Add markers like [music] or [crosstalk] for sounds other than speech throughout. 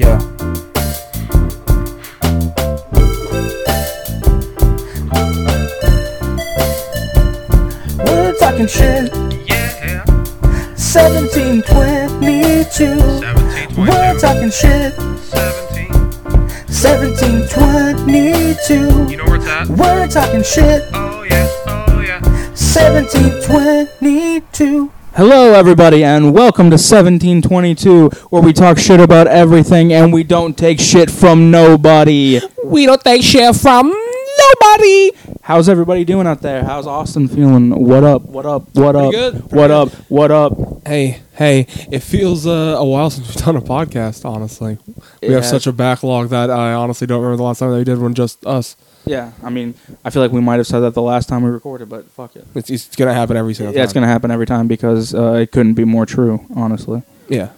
Yeah. We're talking shit. Yeah. 1722. 17, We're talking shit. 17. 1722. You know where it's at? We're talking shit. Oh, yeah. Oh, yeah. 1722. Hello, everybody, and welcome to 1722, where we talk shit about everything and we don't take shit from nobody. We don't take shit from nobody. How's everybody doing out there? How's Austin feeling? What up? What up? What up? Good, pretty What up? What up? Hey, hey! It feels uh, a while since we've done a podcast. Honestly, we It have has- such a backlog that I honestly don't remember the last time that we did one just us. Yeah, I mean, I feel like we might have said that the last time we recorded, but fuck it. It's, it's gonna happen every single Yeah, time. it's gonna happen every time because uh, it couldn't be more true, honestly. Yeah.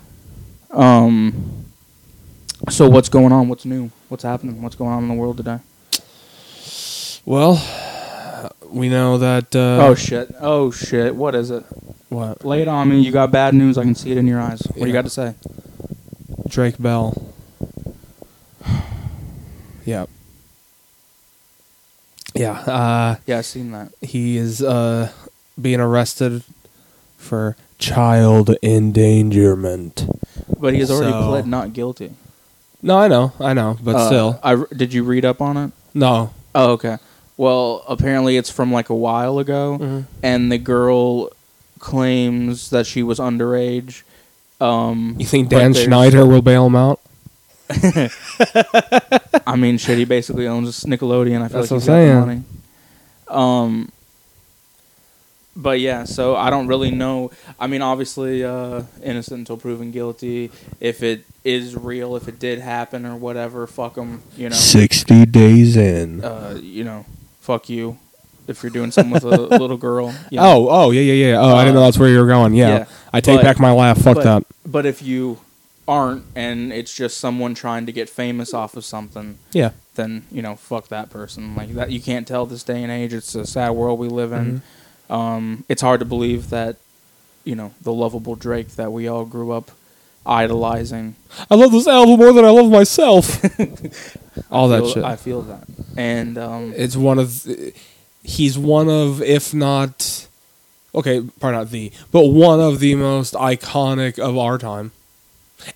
Um. So what's going on? What's new? What's happening? What's going on in the world today? Well, we know that. Uh, oh shit! Oh shit! What is it? what? Lay it on me. You got bad news. I can see it in your eyes. What do you Yeah. got to say? Drake Bell. [sighs] yeah. Yeah. Uh, Yeah, I've seen that. he is uh, being arrested for child endangerment. But he has already So- pled not guilty. No, I know, I know, but Uh, still, I r- did you read up on it? no. Oh, okay. Well, apparently it's from like a while ago, Mhm. and the girl claims that she was underage. Um, You think but Dan there's- Schneider will bail him out? [laughs] I mean, shit. He basically owns Nickelodeon. I feel That's like what he's I'm got the money. Um, but yeah, so I don't really know. I mean, obviously, uh, innocent until proven guilty. If it is real, if it did happen or whatever, fuck them. You know, Sixty days in. uh, you know, fuck you. If you're doing something with a [laughs] little girl. you know. Oh, oh, yeah, yeah, yeah. Oh, I didn't know Uh, that's where you were going. Yeah, yeah, I take but- back my laugh. Fuck but, that. But if you aren't, and it's just someone trying to get famous off of something, Yeah, then you know, fuck that person. Like that, you can't tell this day and age. It's a sad world we live in. Mm-hmm. Um, it's hard to believe that, you know, the lovable Drake that we all grew up idolizing. I love this album more than I love myself. [laughs] All that shit. I feel that, and um, it's one of he's one of if not okay probably not the but one of the most iconic of our time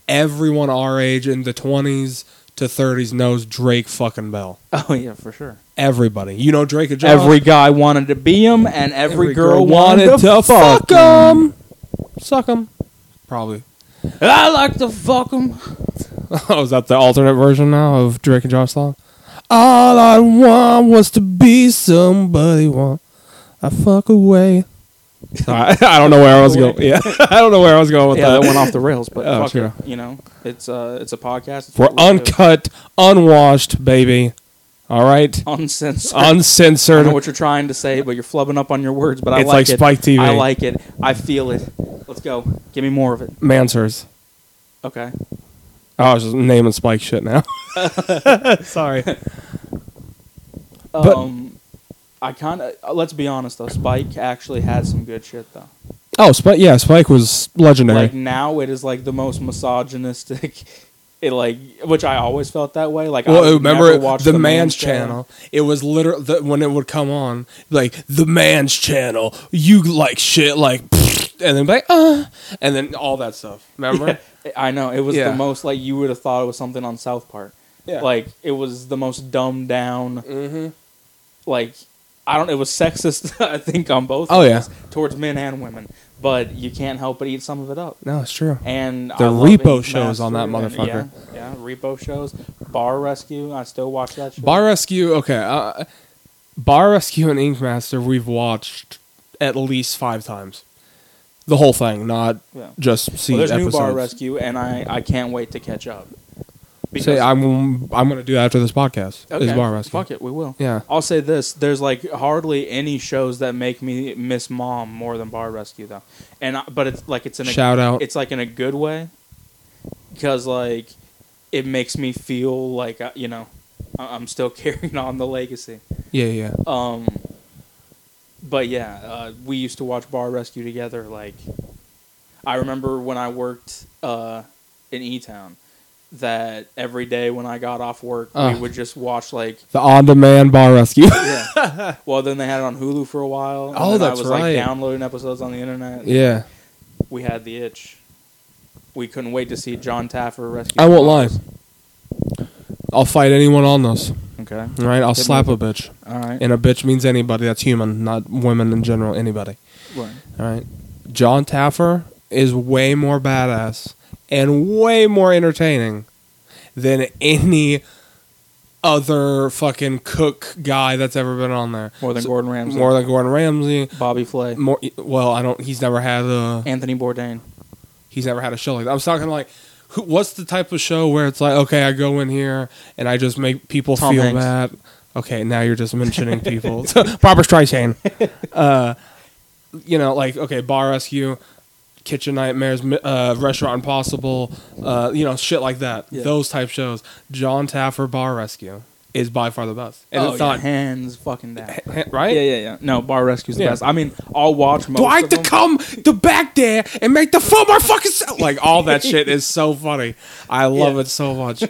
everyone our age in the 20s to 30s knows drake fucking bell oh yeah, for sure. everybody you know drake and Josh? Every guy wanted to be him, and every, girl, wanted, to, fuck fuck him. him suck him probably I like to fuck him. [laughs] oh is that the alternate version now of drake and josh song all i want was to be somebody want i fuck away [laughs] Sorry, I don't know where I was going. Yeah, [laughs] I don't know where I was going with Yeah, that. that went off the rails, but [laughs] Oh, fuck sure. it. You know, it's uh, it's a podcast. It's We're we do. uncut, unwashed, baby. All right, uncensored. I uncensored. know what you're trying to say, but you're flubbing up on your words. But I It's like. Spike TV. I like it. I feel it. Let's go. Give me more of it. Mansers. Okay. Oh, I was just naming Spike shit now. Sorry. But- um, I kind of let's be honest though. Spike actually had some good shit though. Oh, Spike. Yeah, Spike was legendary. Like now, it is like the most misogynistic. [laughs] It like, which I always felt that way. Like, I well, would remember watch the, the man's Show. channel? It was literally the, when it would come on, like the man's channel. You like shit, like, [laughs] and then like, uh, and then all that stuff. Remember? [laughs] I know it was Yeah. the most like you would have thought it was something on South Park. Yeah. Like it was the most dumbed down. mm-hmm. Like I don't. It was sexist. [laughs] I think on both. Oh, yeah. towards men and women. But you can't help but eat some of it up. No, it's true. And The I repo shows on that Master, and- motherfucker. Yeah, yeah, repo shows. Bar Rescue. I still watch that. Show. Bar Rescue, okay. Uh, Bar Rescue and Ink Master, we've watched at least five times. The whole thing, not Yeah. just see Well, there's episodes. new Bar Rescue, and I I can't wait to catch up. Say, I'm I'm gonna do that after this podcast. Is Bar Rescue? Fuck it, we will. Yeah. I'll say this: there's like hardly any shows that make me miss Mom more than Bar Rescue, though. And I, but it's like it's in a Shout out. It's like in a good way, because like it makes me feel like I- you know I- I'm still [laughs] carrying on the legacy. Yeah, yeah. Um, but yeah, uh, we used to watch Bar Rescue together. Like, I remember when I worked uh, in E Town, that every day when I got off work, Oh. we would just watch like The on-demand bar rescue. [laughs] yeah. well, then they had it on Hulu for a while. and Oh, then that's I was right. like downloading episodes on the internet. yeah. We had the itch. We couldn't wait to see John Taffer rescue. I won't lie. I'll fight anyone on this. Okay. All right, I'll Hit me slap a bitch. All right. And a bitch means anybody that's human, not women in general, anybody. Right. All right. John Taffer is way more badass and way more entertaining than any other fucking cook guy that's ever been on there. More than So- Gordon Ramsay. More than Gordon Ramsay. Bobby Flay. More well, I don't. He's never had a. Anthony Bourdain. He's never had a show like that. I was talking like, who, what's the type of show where it's like, okay, I go in here and I just make people Tom feel Hanks. bad. Okay, now you're just mentioning people. [laughs] [laughs] Barbara Streisand. Uh, you know, like okay, Bar Rescue, Kitchen Nightmares, uh, Restaurant Impossible, uh, you know, shit like that. Yeah. Those type shows. John Taffer Bar Rescue is by far the best, and oh, it's yeah, not hands fucking down. right. Yeah, yeah, yeah. No, Bar Rescue's the Yeah. best. I mean, I'll watch most Do I have to them. come to back there and make the food more fucking se-" like all that shit is so funny. I [laughs] love Yeah. it so much.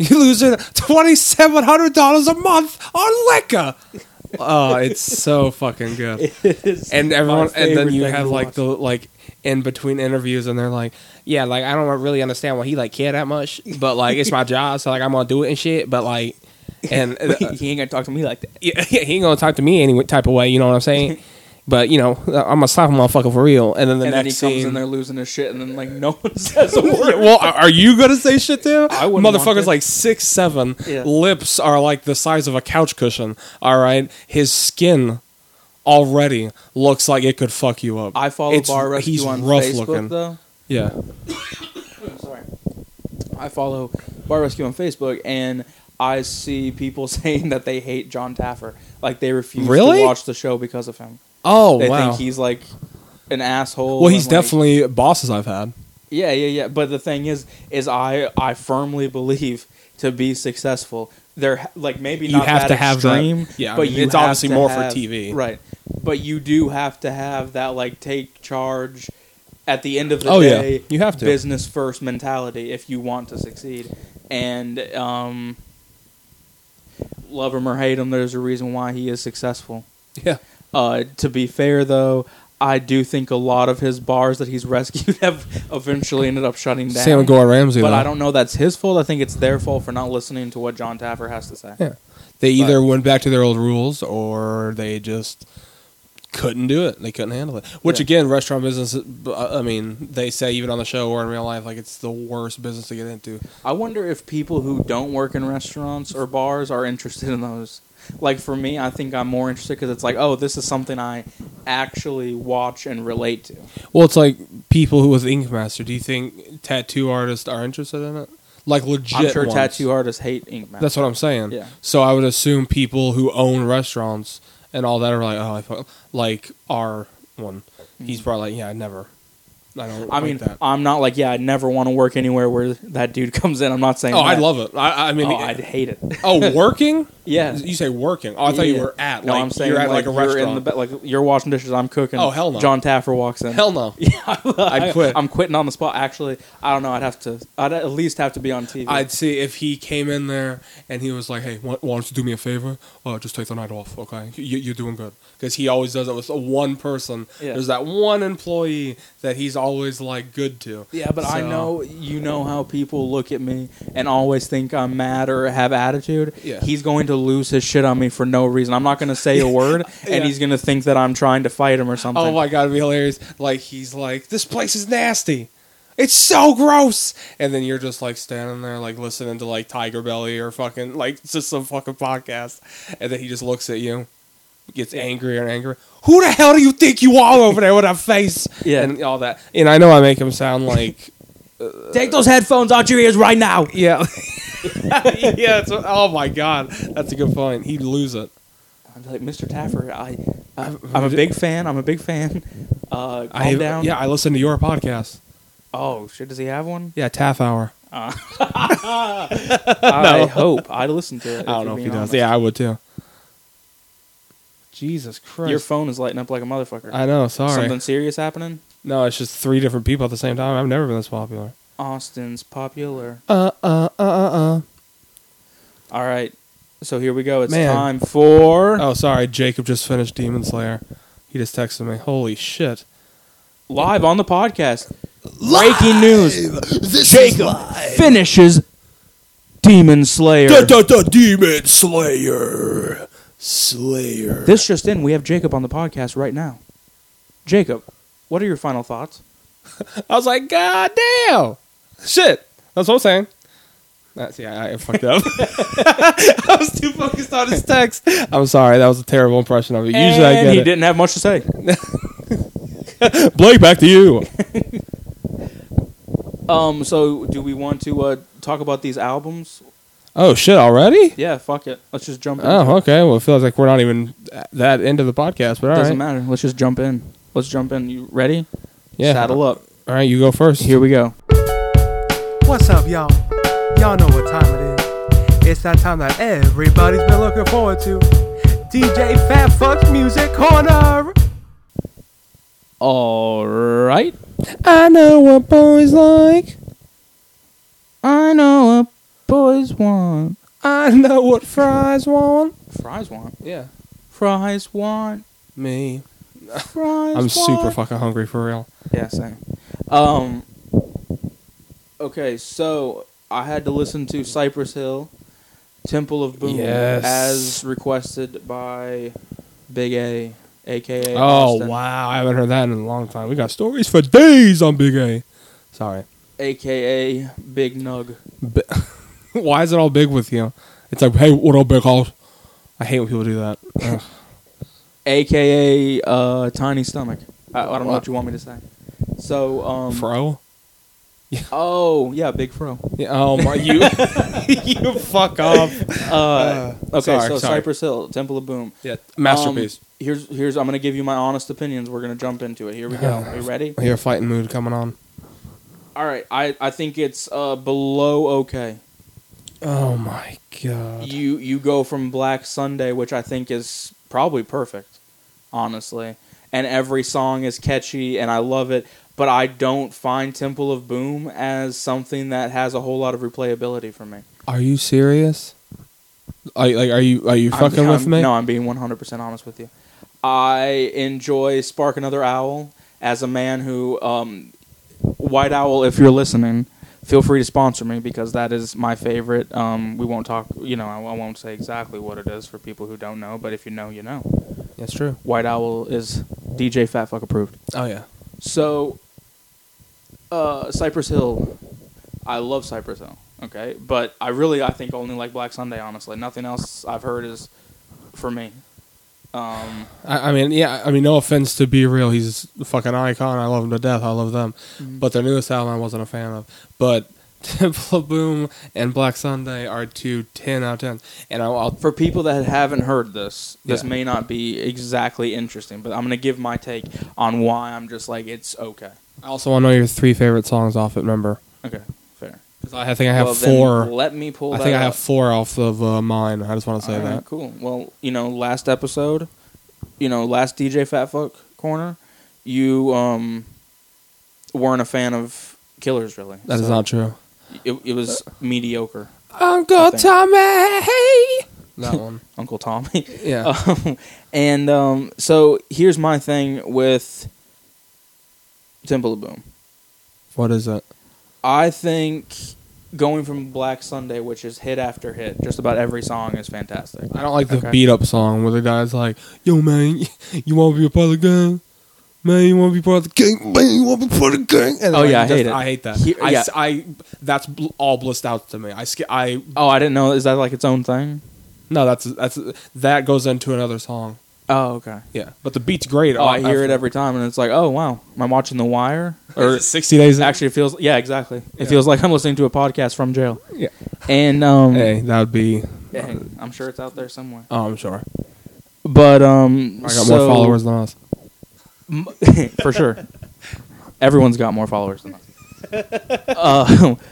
You losing twenty seven hundred dollars a month on liquor. Oh, it's so fucking good. [laughs] And everyone, and then you have like watch. the like in between interviews, and they're like, "Yeah, like I don't really understand why he like care that much, but like it's my [laughs] job, so like I'm gonna do it and shit." But like, and [laughs] uh, he ain't gonna talk to me like that. [laughs] yeah, he ain't gonna talk to me any type of way. You know what I'm saying? But you know, I'm gonna slap a motherfucker for real. And then the and then he next comes scene, in there losing his shit, and then like no one says a word. well, are you gonna say shit to him? I wouldn't Motherfucker's like six seven. Yeah. Lips are like the size of a couch cushion. All right, his skin already looks like it could fuck you up. I follow It's- Bar Rescue he's on rough Facebook looking. though. yeah, Sorry, [coughs] I follow Bar Rescue on Facebook, and I see people [laughs] saying that they hate John Taffer, like they refuse Really? to watch the show because of him. Oh they wow. think he's like an asshole. well, he's and, like- definitely bosses I've had. Yeah, yeah, yeah. But the thing is, is I I firmly believe to be successful, there like maybe You not have that to have that- extreme. yeah, I but mean, you it's have obviously to more for TV. right? But you do have to have that like take charge at the end of the Oh, yeah. day. You have to. business first mentality if you want to succeed, and um, love him or hate him, there's a reason why he is successful. Yeah. Uh, to be fair, though, I do think a lot of his bars that he's [laughs] rescued have eventually ended up shutting down. Same with Gordon Ramsay. but though. I don't know that's his fault. I think it's their fault for not listening to what John Taffer has to say. Yeah. They either went back to their old rules or they just couldn't do it. They couldn't handle it. Which Yeah. again, restaurant business. Uh, I mean, they say even on the show or in real life, like it's the worst business to get into. I wonder if people who don't work in restaurants or bars are interested in those. Like for me, I think I'm more interested because it's like, oh, this is something I actually watch and relate to. Well, it's like people who with Ink Master. Do you think tattoo artists are interested in it? Like legit. I'm sure ones. tattoo artists hate Ink Master. That's what I'm saying. Yeah. So I would assume people who own restaurants and all that are like, oh, I fuck, like our one. He's mm-hmm. probably like, yeah, I never. I don't. I like mean, that. I'm not like, yeah, I'd never want to work anywhere where that dude [laughs] comes in. I'm not saying. Oh, I'd that. love it. I, I mean, oh, I'd hate it. oh, [laughs] working? yeah. You say working? Oh, I thought you were at. No, like, I'm saying you're at like, like, a restaurant. ba- like you're washing dishes. I'm cooking. Oh, hell no. John Taffer walks in. Hell no. [laughs] Yeah, I'd quit. I'm quitting on the spot. Actually, I don't know. I'd have to. I'd at least have to be on TV. I'd see if he came in there and he was like, "Hey, why, why don't you do me a favor? Uh, just take the night off, okay? You, you're doing good." Because he always does it with one person. Yeah. There's that one employee that he's always like good to. yeah, but I know you know how people look at me and always think I'm mad or have attitude. Yeah. He's going to lose his shit on me for no reason. I'm not going to say a word, [laughs] and he's going to think that I'm trying to fight him or something. Oh my god, it'd be hilarious! Like he's like, "This place is nasty." It's so gross, and then you're just like standing there, like listening to like Tigerbelly or fucking like just some fucking podcast, and then he just looks at you, gets angrier and angrier. Who the hell do you think you are over there with that face? Yeah. and all that. And I know I make him sound like [laughs] Take those headphones out your ears right now. [laughs] Yeah. [laughs] yeah. It's, oh my god, that's a good point. He'd lose it. I'd be like, Mr. Taffer, I, I I'm a big fan. I'm a big fan. Uh, calm I, down. Yeah, I listen to your podcast. Oh shit, does he have one? Yeah, Taff Hour. I hope I'd listen to it. I don't know if he being does. Yeah, I would too. Jesus Christ. Your phone is lighting up like a motherfucker. I know. Sorry. Something serious happening? No, it's just three different people at the same time. I've never been this popular. Austin's popular. Uh uh uh uh uh. All right. So here we go. It's Man. time for Oh, sorry. Jacob just finished Demon Slayer. He just texted me. Holy shit. live on the podcast. Breaking news. This Jacob finishes Demon Slayer. Demon Slayer. Slayer. This just in, we have Jacob on the podcast right now. Jacob, what are your final thoughts? [laughs] I was like, God damn. Shit. That's what I'm saying. That's yeah, I, I fucked up. [laughs] I was too focused on his text. I'm sorry, that was a terrible impression of it. Usually I get he it. didn't have much to say. [laughs] Blake, back to you. Um, so do we want to uh, talk about these albums? Oh shit, already? Yeah, fuck it. Let's just jump in. Oh, okay. Well, it feels like we're not even that into the podcast, but all Doesn't right. matter. Let's just jump in. Let's jump in. You ready? Yeah. Saddle up. All right, you go first. Here we go. What's up, y'all? Y'all know what time it is. It's that time that everybody's been looking forward to. DJ Fat Fuck's Music Corner. All right. I know what boys like. I know what boys want. I know what fries want. Fries want. Yeah. Fries want. Me. Fries. I'm super fucking hungry for real. Yeah, same. Um. Okay, so I had to listen to Cypress Hill, Temple of Boom, Yes. as requested by Big A, aka Oh Austin, wow, I haven't heard that in a long time. We got stories for days on Big A. Sorry. aka Big Nug. Bi- [laughs] [laughs] Why is it all big with you? It's like, hey, what up, big house? I hate when people do that. Ugh. [laughs] aka uh, Tiny Stomach. I, I don't know what you want me to say. So, um, Fro? [laughs] oh yeah, Big Fro. Yeah, oh my, you, you fuck off. Uh, okay, sorry, so sorry. Cypress Hill, Temple of Boom. Yeah, masterpiece. Um, here's here's I'm gonna give you my honest opinions. We're gonna jump into it. Here we go. Are you ready? I hear a fighting mood coming on. All right. I I think it's uh, below okay. Oh my god. You you go from Black Sunday, which I think is probably perfect, honestly, and every song is catchy and I love it. But I don't find Temple of Boom as something that has a whole lot of replayability for me. Are you serious? Are, like, are you are you I'm- fucking with I'm- me? No, I'm being 100% honest with you. I enjoy Spark Another Owl as a man who, um, White Owl, if you're listening, feel free to sponsor me because that is my favorite. Um, we won't talk, you know, I, I won't say exactly what it is for people who don't know, but if you know, you know. That's true. White Owl is DJ Fat Fuck approved. Oh yeah. So, uh, Cypress Hill, I love Cypress Hill. Okay, but I really, I think only like Black Sunday. Honestly, nothing else I've heard is for me. Um, I, I mean, yeah. I mean, no offense to B-Real, he's a fucking icon. I love him to death. I love them. Mm-hmm. But their newest album, I wasn't a fan of. But [laughs] Temple of Boom and Black Sunday are two 10 out of 10. And I'll, I'll for people that haven't heard this, this Yeah. may not be exactly interesting, but I'm gonna give my take on why I'm just like it's okay. I also want to know your three favorite songs off it. Remember? Okay, fair. 'Cause I think I have Well, four. Let me pull. I that think I have four off of uh, mine. I just want to say All right, that. Cool. Well, you know, last episode, you know, last DJ Fat Fuck corner, you um weren't a fan of Killers, really. That is So not true. It, it was mediocre. Uncle. Tommy. That one. Uncle Tommy. [laughs] Yeah. Um, and um, so here's my thing with Temple of Boom. what is it? I think going from Black Sunday, which is hit after hit, just about every song is fantastic. I don't like the Okay. beat up song where the guy's like, "Yo, man, [laughs] you want to be a part of the gang? Man, you want to be part of the gang? Man, you want to be part of the gang?" And Oh, like, yeah, I just- hate it. I hate that. He- I, yeah. I- that's bl- all blissed out to me. I, sk- I Oh, I didn't know. Is that like its own thing? no, that's that's that goes into another song. Oh, okay. Yeah, but the beat's great. Oh, I hear it every time, and it's like, oh wow, am I watching The Wire? Or sixty days. actually, it feels yeah, exactly. It Yeah. feels like I'm listening to a podcast from jail. Yeah. And um, hey, that would be. yeah, I'm sure it's out there somewhere. Oh, I'm sure. But um, I got so- more followers than us. [laughs] for sure. Everyone's got more followers than us. [laughs] Uh, [laughs]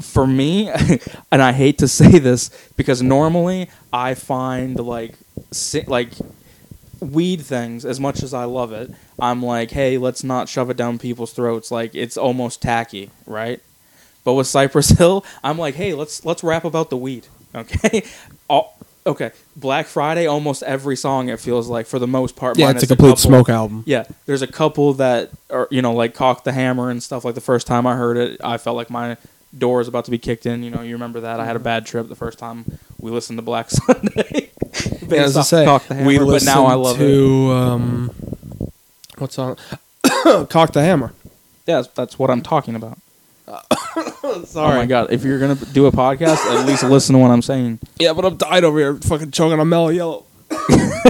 for me, and I hate to say this because normally I find like si- like weed things as much as I love it. I'm like, hey, let's not shove it down people's throats. Like it's almost tacky, right? But with Cypress [laughs] Hill, I'm like, hey, let's let's rap about the weed, [laughs] okay? All, okay, Black Friday, almost every song it feels like for the most part. Yeah, it's a complete couple- smoke album. Yeah, there's a couple that are you know like cock the hammer and stuff. Like the first time I heard it, I felt like my door is about to be kicked in. You know, you remember that I had a bad trip the first time we listened to Black [laughs] Sunday. Yeah, as I say, Cock the Hammer, we but now I love it. to um, what's [coughs] on Cock the Hammer. Yeah, that's, that's what I'm talking about. Sorry. [coughs] Oh my god! If you're gonna do a podcast, at least listen to what I'm saying. Yeah, but I'm dying over here, fucking choking on mellow yellow. [laughs]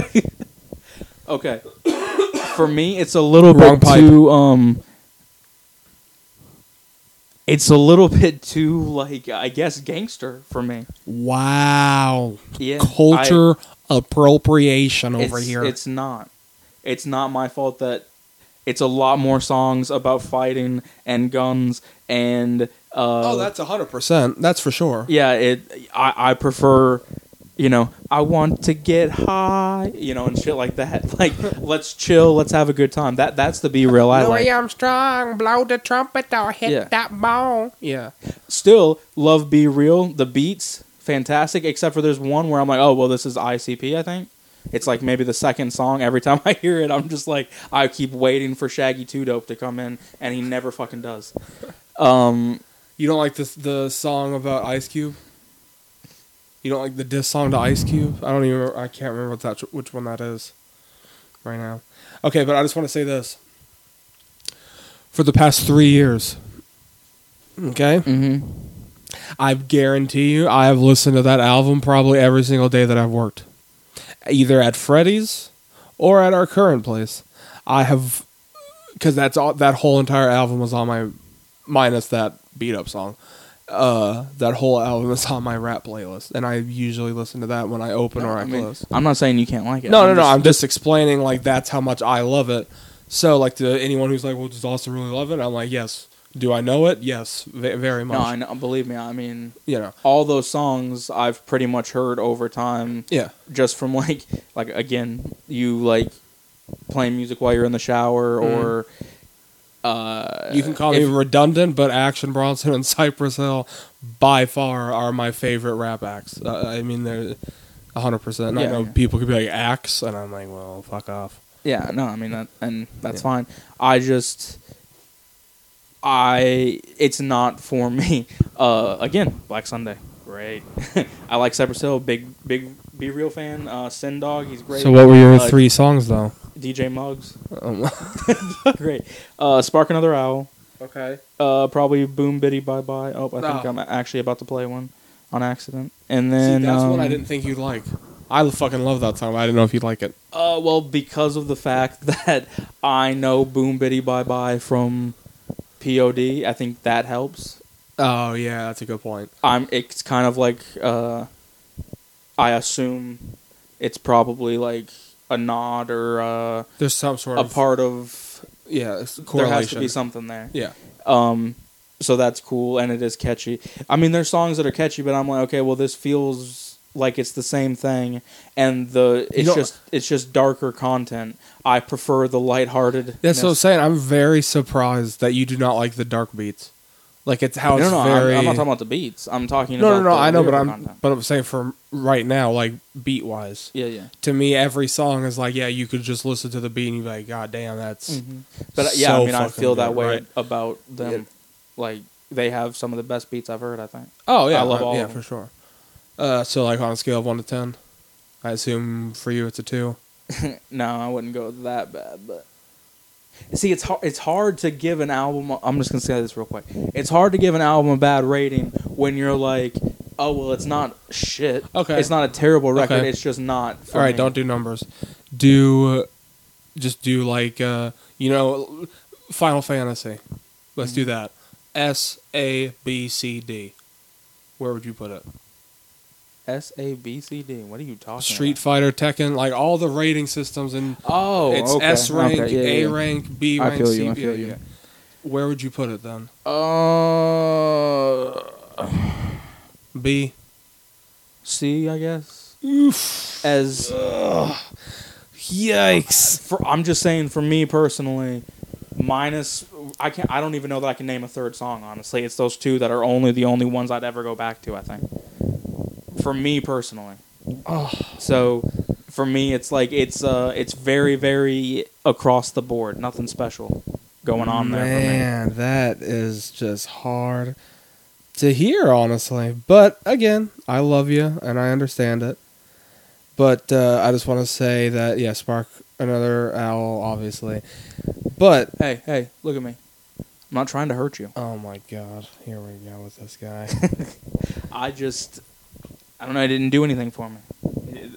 Okay. [coughs] For me, it's a little Wrong bit pipe. too um. It's a little [laughs] bit too like I guess gangster for me. Wow, Yeah, culture appropriation over here. It's not. It's not my fault that it's a lot more songs about fighting and guns and uh, oh, that's hundred percent. That's for sure. yeah. It I I prefer. You know, I want to get high, you know, and shit like that. [laughs] Like, let's chill, let's have a good time. That that's the B-Real I like. Armstrong, blow the trumpet or hit Yeah. that ball. Yeah. still love B-Real the beats fantastic except for there's one where i'm like oh well this is icp i think it's like maybe the second song every time [laughs] i hear it i'm just like i keep waiting for shaggy 2 dope to come in and he never fucking does [laughs] um You don't like this the song about Ice Cube? You don't like the diss song to Ice Cube? I don't even. Remember, I can't remember what that which one that is right now. Okay, but I just want to say this. For the past three years, okay, mhm. I guarantee you, I have listened to that album probably every single day that I've worked, either at Freddy's or at our current place. I have, because that's all. That whole entire album was on my, minus that beat up song. Uh, that whole album is on my rap playlist, and I usually listen to that when I open or I, I mean, close. i'm not saying you can't like it No, no, no. just- I'm just explaining like that's how much I love it. So, like to anyone who's like, "Well, does Austin really love it?" I'm like, "Yes." Do I know it? Yes, ve- very much. no i know believe me i mean You know, all those songs i've pretty much heard over time yeah. just from like like again you like playing music while you're in the shower or uh You can call if- me redundant, but Action Bronson and Cypress Hill by far are my favorite rap acts. Uh, I mean, they're hundred percent. I Yeah, know yeah. people could be like acts, and I'm like, well, fuck off. Yeah, no, I mean that, and that's Yeah. fine. I just, I, it's not for me. [laughs] Uh, again, Black Sunday, great. [laughs] I like Cypress Hill, big, big, B-Real fan. Uh, Sen Dog, he's great. So, what were your Uh, three songs though? DJ Muggs, Um, [laughs] [laughs] great. Uh, Spark Another Owl. okay. Uh, probably Boom Biddy Bye Bye. Oh, I think No. I'm actually about to play one on accident. And See, then that's one I um, didn't think you'd like. I fucking love that song. But I didn't know if you'd like it. Uh, well, because of the fact [laughs] that I know Boom Biddy Bye Bye from POD, I think that helps. Oh yeah, that's a good point. I'm. It's kind of like uh, I assume it's probably like a nod or uh, There's some sort of a of part of. yeah There has to be something there. Yeah. Um, so that's cool, and it is catchy. I mean, there's songs that are catchy, but I'm like, okay, well, this feels like it's the same thing, and the it's just it's just darker content. I prefer the lighthearted. That's what I'm saying. I'm very surprised that you do not like the dark beats. Like it's how No, it's no, I'm- I'm, not talking about the beats. I'm talking no, about no, no. the I know, but I'm content. but I'm saying for right now, like beat wise, yeah, yeah. to me, every song is like, yeah, you could just listen to the beat and you'd be like, God damn, that's. But uh, yeah, so I mean, I fucking feel that good, way right. about them. Yeah. Like they have some of the best beats I've heard. I think. Oh yeah, I love uh, all yeah of them. for sure. Uh, so like on a scale of one to ten, I assume for you it's a two. [laughs] No, I wouldn't go that bad, but see, it's hard. It's hard to give an album. I'm just gonna say this real quick. It's hard to give an album a bad rating when you're like, oh well, it's not shit. Okay. it's not a terrible record. Okay. It's just not. For All right, me. don't do numbers. Do uh, just do like uh, you know, Final Fantasy. Let's Mm-hmm. do that. S A B C D. Where would you put it? S A B C D. What are you talking? Street? Fighter, Tekken, like all the rating systems, and Oh, it's okay, S rank, okay, yeah, A yeah. rank, B I rank, feel C. you, I feel yeah. you. Where would you put it then? Uh, B. C, I guess. Oof. As Ugh. Yikes! For I'm just saying, for me personally, minus I can't. I don't even know that I can name a third song. Honestly, it's those two that are only the only ones I'd ever go back to. I think. For me personally. Oh, So, for me, it's like it's uh it's very very across the board. Nothing special going on there. For man, that is just hard to hear, honestly. But again, I love you and I understand it. But uh, I just want to say that yeah, Spark another owl, obviously. But Hey, hey, look at me. I'm not trying to hurt you. oh my god, here we go with this guy. [laughs] I just, I don't know. It didn't do anything for me. It,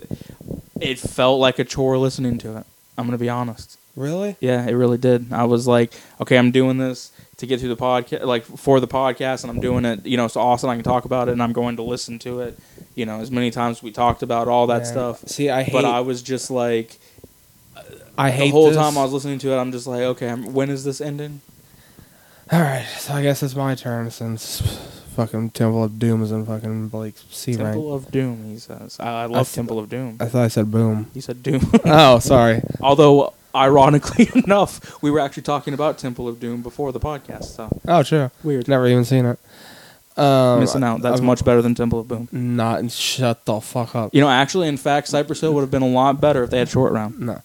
it felt like a chore listening to it. I'm gonna be honest. really? Yeah, it really did. I was like, okay, I'm doing this to get through the podcast, like for the podcast, and I'm doing it. You know, so awesome. I can talk about it, and I'm going to listen to it. You know, as many times we talked about all that Man, stuff. See, I hate. But I was just like, I hate the whole this. time I was listening to it, I'm just like, okay, I'm, when is this ending? All right, so I guess it's my turn since fucking Temple of Doom is in fucking Blake's C rank. Temple of Doom, he says. I, I love th- Temple of Doom. I thought I said boom. He said Doom. [laughs] oh, sorry. [laughs] Although, ironically [laughs] enough, we were actually talking about Temple of Doom before the podcast. So Oh, true. weird. Never even seen it. Um, Missing out. That's I'm much better than Temple of Boom. Not shut the fuck up. You know, actually, in fact, Cypress Hill would have been a lot better if they had short round. No.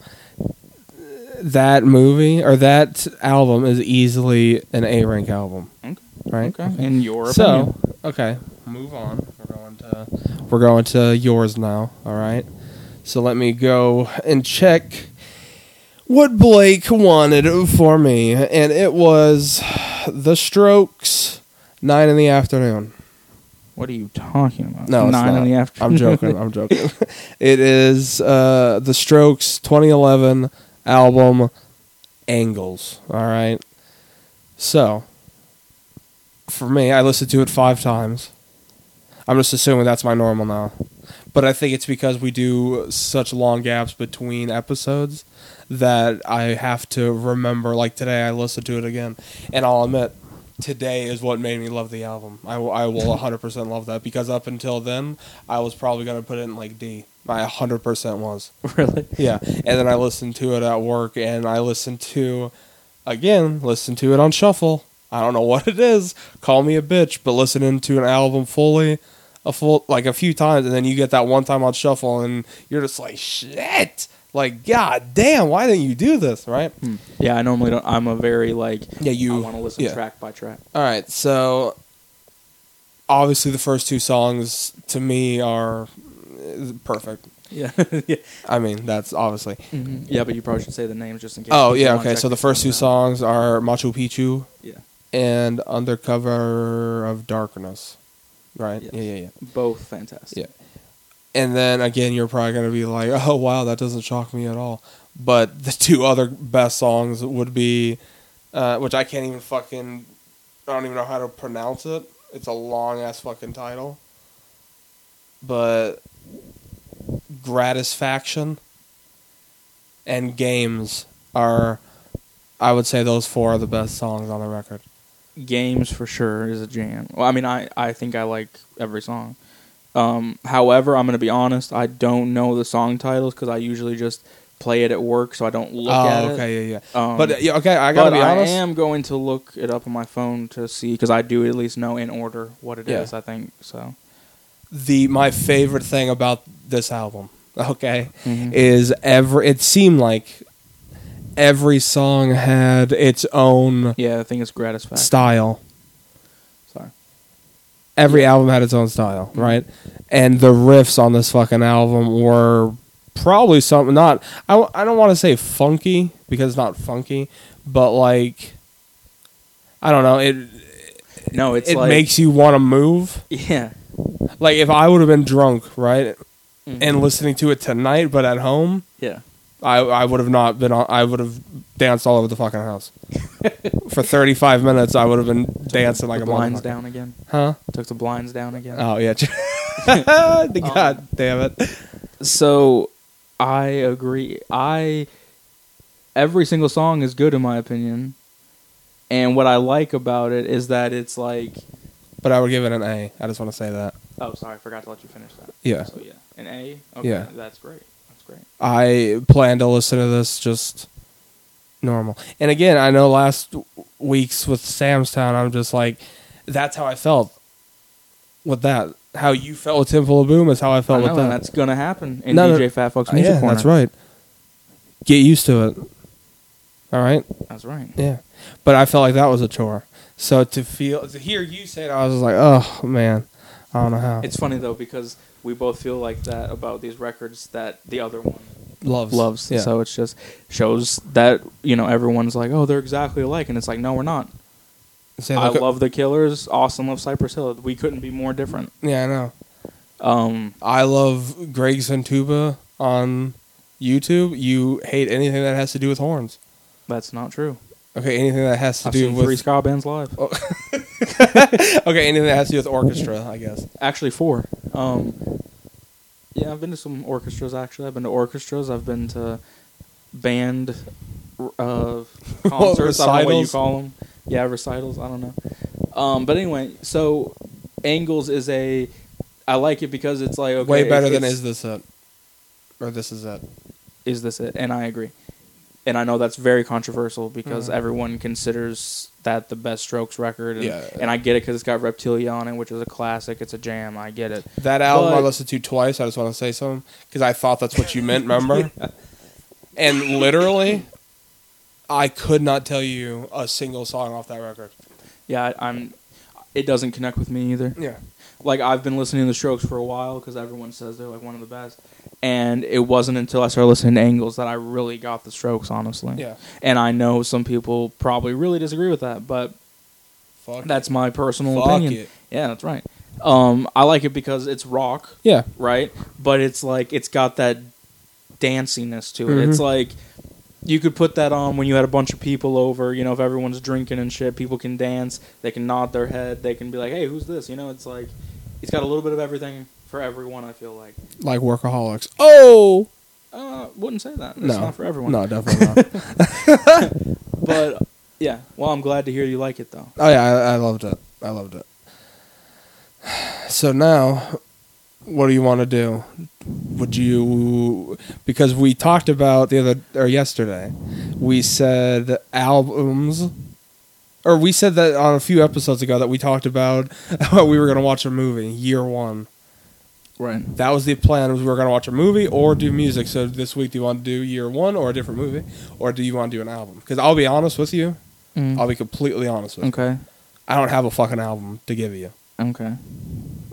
That movie or that album is easily an A rank album. Okay. Right. Okay. In your So opinion. okay, move on. We're going to we're going to yours now. All right. So let me go and check what Blake wanted for me, and it was The Strokes, nine in the afternoon. What are you talking about? No, it's nine not. in the afternoon. I'm joking. I'm [laughs] joking. it is uh, The Strokes 2011 album Angles. All right. So, for me, I listened to it five times. I'm just assuming that's my normal now. But I think it's because we do such long gaps between episodes that I have to remember. Like today, I listened to it again. And I'll admit, today is what made me love the album. I will, I will 100% love that because up until then, I was probably going to put it in like D. I 100% was. [laughs] really? Yeah. And then I listened to it at work and I listened to, again, listened to it on shuffle. I don't know what it is. Call me a bitch, but listening to an album fully, a full, like a few times, and then you get that one time on shuffle and you're just like, shit. Like, god damn, why didn't you do this, right? Hmm. Yeah, I normally don't. I'm a very like. Yeah, you. Want to listen yeah. track by track. All right, so obviously the first two songs to me are uh, perfect. Yeah. [laughs] yeah. I mean, that's obviously. Mhm. Yeah, but you probably should say the names just in case. Oh yeah, okay. So the first two songs are Machu Picchu Yeah. And Undercover of Darkness, right? Yes. Yeah, yeah, yeah. Both fantastic. Yeah. And then again, you're probably gonna be like, [laughs] "Oh wow, that doesn't shock me at all." But the two other best songs would be, uh, which I can't even fucking, I don't even know how to pronounce it. It's a long ass fucking title. But Gratisfaction and Games are, I would say, those four are the best songs on the record. Games for sure is a jam. Well, I mean, I I think I like every song. Um, however, I'm gonna be honest. I don't know the song titles because I usually just play it at work, so I don't look oh, at okay, yeah, it. yeah. Um, but uh, yeah, okay, I gotta be honest. I am going to look it up on my phone to see because I do at least know in order what it is. Yeah. I think so. the my favorite thing about this album, okay, Mhm. is ever it seemed like every song had its own Yeah, I think it's gratisfaction. style. Sorry. Every album had its own style, Mm-hmm. right? And the riffs on this fucking album were probably something not I, w- I don't want to say funky because it's not funky, but like I don't know, it No, it's it like makes you want to move. yeah. Like if I would have been drunk, right? Mhm. and listening to it tonight, but at home, yeah. I I would have not been on. I would have danced all over the fucking house [laughs] for thirty five minutes. I would have been dancing like the a blinds motherfucker. down again. huh? Took the blinds down again. Oh yeah. [laughs] [laughs] Um, God damn it. So I agree. I every single song is good in my opinion. And what I like about it is that it's like But I would give it an A. I just want to say that. oh sorry, I forgot to let you finish that. Yeah. So yeah. An A? Okay, Yeah. that's great. Great. I plan to listen to this just normal. And again, I know last week's with Sam's Town, I'm just like, that's how I felt with that. How you felt with Temple of Boom is how I I felt know, with that. and that's gonna happen in No, no, DJ Fat Fuck's Uh, Music yeah, Corner. that's right. Get used to it. All right. That's right. Yeah. But I felt like that was a chore. So to feel to hear you say it, I was like, oh man, I don't know how. It's funny though because we both feel like that about these records that the other one loves loves. Yeah. So it's just shows that you know everyone's like, oh, they're exactly alike, and it's like, no, we're not. Say, I look- love the Killers. Austin loves Cypress Hill. We couldn't be more different. Yeah, I know. Um, I love Greg Santuba on YouTube. You hate anything that has to do with horns. that's not true. Okay, anything that has to I've do seen three with ska bands live. [laughs] okay, anything that has to do with orchestra, I guess. Actually, four. Um, yeah, I've been to some orchestras. Actually, I've been to orchestras. I've been to band uh, [laughs] concerts. I don't know what you call them. Yeah, recitals. I don't know. Um, but anyway, so Angles is a. I like it because it's like okay, Way better than is this it, or this is it. is this it? And I agree. And I know that's very controversial because Mhm. everyone considers that the best Strokes record. And, Yeah. and I get it because it's got Reptilia on it, which is a classic. It's a jam. I get it. That album I listened to twice. I just want to say something because I thought that's what you meant. Remember? [laughs] And literally, I could not tell you a single song off that record. Yeah, I, I'm. It doesn't connect with me either. Yeah. Like I've been listening to the Strokes for a while because everyone says they're like one of the best, and it wasn't until I started listening to Angles that I really got the Strokes. Honestly. Yeah. And I know some people probably really disagree with that, but Fuck. that's my personal Fuck opinion. it. Yeah, that's right. Um, I like it because it's rock, Yeah. right? But it's like it's got that danciness to it. Mhm. It's like you could put that on when you had a bunch of people over. You know, if everyone's drinking and shit, people can dance. They can nod their head. They can be like, "Hey, who's this?" You know, it's like it's got a little bit of everything for everyone. I feel like. Like workaholics. Oh Uh, wouldn't say that. It's no, not for everyone. No, [laughs] definitely not. [laughs] But yeah, well, I'm glad to hear you like it though. Oh yeah, I, I loved it. I loved it. [sighs] So now, what do you want to do? Would you because we talked about the other or yesterday, we said albums, or we said that on a few episodes ago that we talked about [laughs] how we were going to watch a movie year one. Right. That was the plan. Was we were going to watch a movie or do music. So this week, do you want to do year one or a different movie, or do you want to do an album? Because I'll be honest with you. Mm. I'll be completely honest with you. Okay. I don't have a fucking album to give you. Okay.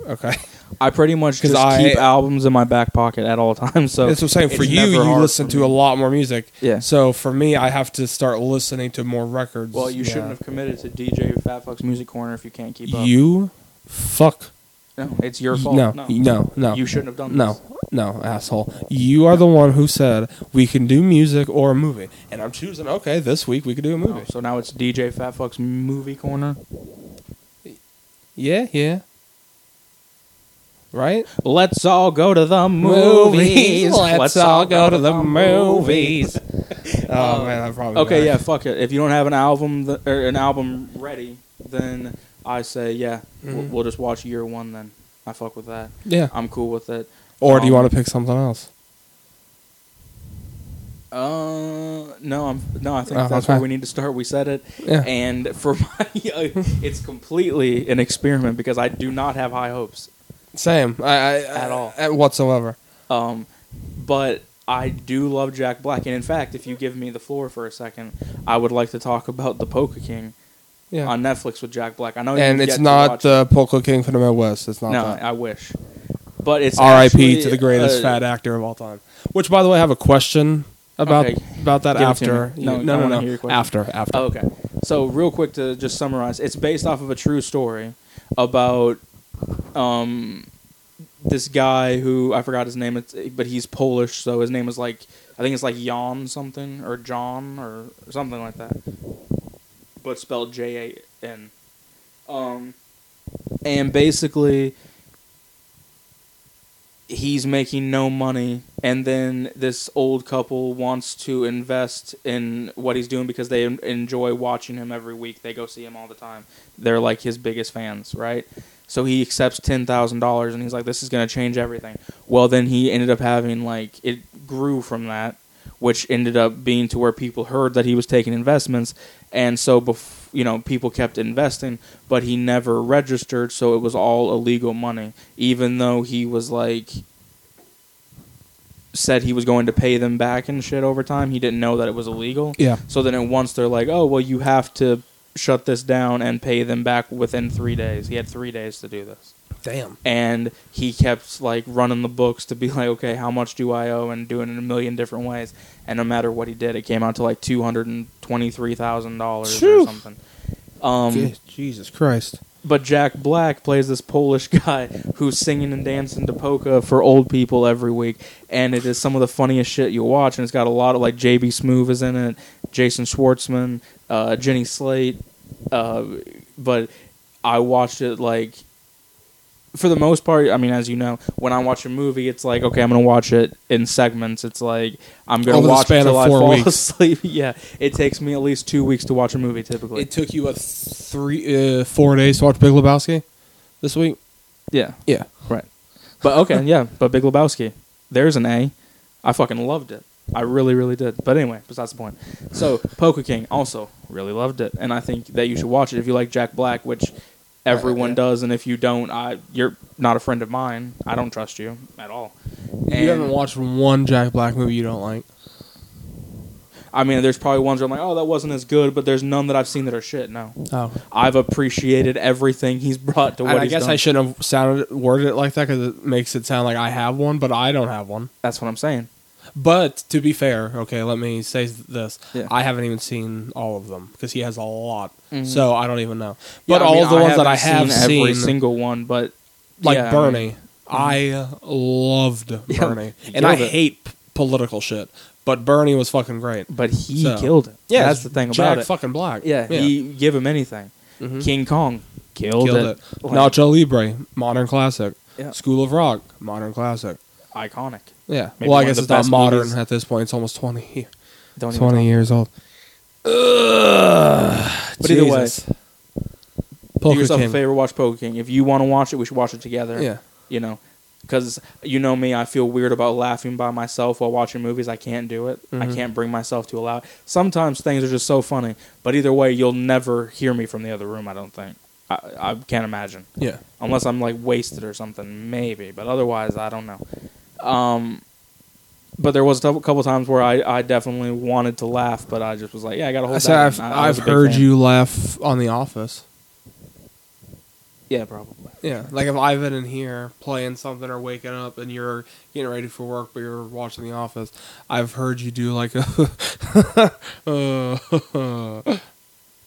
Okay. I pretty much [laughs] 'Cause just I- keep albums in my back pocket at all [laughs] times. So That's what I'm saying. For you, you listen to a lot more music. Yeah. So for me, I have to start listening to more records. Well, you Yeah. shouldn't have committed to DJ Fat Fuck's Music Corner if you can't keep up. You fuck. No, it's your fault. No, no, no, no. You shouldn't have done No, this. no, no, asshole. You are the one who said we can do music or a movie, and I'm choosing. Okay, this week we could do a movie. No, so now it's DJ Fat Fuck's Movie Corner. Yeah, yeah. Right? Let's all go to the movies. Let's, all go to the movies. [laughs] oh Um, man, I probably Okay, yeah, fuck it. If you don't have an album th- or an album ready, then I say yeah, we'll, Mhm. we'll just watch year one. Then I fuck with that. yeah. I'm cool with it. Or do you um, want to pick something else? Uh, no, I'm no. I think Oh, that's okay. where we need to start. We said it, Yeah. and for [laughs] my, it's completely an experiment because I do not have high hopes. Same. I, I At all. At whatsoever. Um, but I do love Jack Black, and in fact, if you give me the floor for a second, I would like to talk about the Poker King Yeah. on Netflix with Jack Black. I know, and it's not the Polka King from the Midwest. It's not No, that. I wish, but it's R.I.P. to the greatest uh, fat actor of all time. Which, by the way, I have a question about Okay. about that Give after. No, I no, no, no. hear your question. After, after. Oh, okay. So real quick to just summarize, it's based off of a true story about um this guy who I forgot his name, it's, but he's Polish, so his name is like I think it's like Jan something or John or something like that, but spelled J A N. Um, and basically he's making no money and then this old couple wants to invest in what he's doing because they enjoy watching him every week. They go see him all the time. They're like his biggest fans right? So he accepts $10,000 and he's like this is going to change everything. Well then he ended up having like it grew from that, which ended up being to where people heard that he was taking investments, and so bef- you know people kept investing, but he never registered, so it was all illegal money, even though he was like said he was going to pay them back and shit over time. He didn't know that it was illegal. Yeah. So then at once they're like, "Oh, well, you have to shut this down and pay them back within three days." He had three days to do this, Damn. and he kept like running the books to be [laughs] like, "Okay, how much do I owe?" and doing it in a million different ways. And no matter what he did, it came out to like two hundred and twenty-three thousand dollars or Phew. something. Um, Jesus Christ. but Jack Black plays this Polish [laughs] guy who's singing and dancing to polka for old people every week, and it is some of the funniest shit you'll watch. And it's got a lot of like JB Smoove is in it, Jason Schwartzman, uh, Jenny Slate. Uh, but I watched it like for the most part. I mean, as you know, when I watch a movie, it's like okay, I'm gonna watch it in segments. It's like I'm gonna Over the watch span until of I four fall [laughs] weeks. asleep. [laughs] yeah, it takes me at least two weeks to watch a movie typically. It took you a three, uh, four days to watch Big Lebowski this week. yeah. Yeah. Right. But okay, [laughs] yeah. But Big Lebowski, there's an A. I fucking loved it. I really, really did. But anyway, besides the point. So Polka King also really loved it, and I think that you should watch it if you like Jack Black, which everyone does. And if you don't, I you're not a friend of mine. I don't trust you at all. you haven't watched one Jack Black movie you don't like. I mean, there's probably ones where I'm like, oh, that wasn't as good, but there's none that I've seen that are shit. No, Oh. I've appreciated everything he's brought to what I he's guess done. I shouldn't have sounded worded it like that because it makes it sound like I have one, but I don't have one. That's what I'm saying. But to be fair, okay, let me say this: Yeah. I haven't even seen all of them because he has a lot, Mhm. so I don't even know. But I all mean, of the ones that I have every seen, single one, but like yeah, I Bernie, mean- I loved [laughs] Yeah, Bernie, and I it. hate p- political shit. But Bernie was fucking great. but he So- killed it. Yeah, that's the thing Jack about it. fucking Black. Yeah, he give him anything. Mhm. King Kong killed, killed it. it. Like, Nacho Libre, modern classic. Yeah. School of Rock, modern classic. iconic. Yeah. Maybe well, I guess it's not modern movies. at this point. It's almost 20, Don't 20 talk. years old. Ugh, But either way, Jesus. Do yourself King. a favor, watch Polka King. If you want to watch it, we should watch it together. Yeah. you know, because you know me, I feel weird about laughing by myself while watching movies. I can't do it. I Mhm. can't bring myself to allow. it. Sometimes things are just so funny, but either way, you'll never hear me from the other room. I don't think. I, I can't imagine. Yeah. unless I'm like wasted or something, maybe. But otherwise, I don't know. Um, but there was a couple- times where I, I definitely wanted to laugh, but I just was like, yeah, I gotta hold I said that I've. I- I've heard fan. you laugh on The Office. Yeah, probably. Yeah, like if I've been in here playing something or waking up and you're getting ready for work, but you're watching The Office, I've heard you do like a, [laughs] uh, [laughs]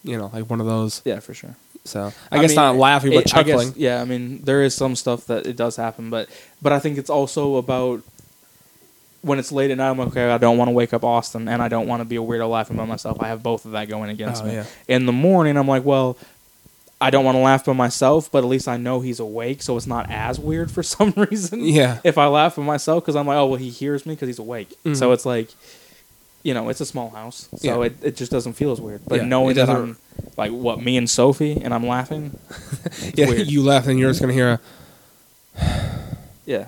you know, like one of those. Yeah, for sure. So I, guess mean, not laughing, but it- I guess- chuckling. yeah, I mean, there is some stuff that it does happen, but but I think it's also about when it's late at night. I'm like, okay. I don't want to wake up Austin, and I don't want to be a weirdo laughing by myself. I have both of that going against Oh, me. yeah. In the morning, I'm like, well. I don't want to laugh by myself, but at least I know he's awake, so it's not as weird for [laughs] some reason. Yeah. If I laugh by myself, because I'm like, oh well, he hears me because he's awake. Mhm. So it's like, you know, it's a small house, so Yeah. it, it just doesn't feel as weird. But Yeah, knowing that I'm like what me and Sophie and I'm laughing, [laughs] Yeah, weird. you laugh and you're just gonna hear a [sighs] Yeah.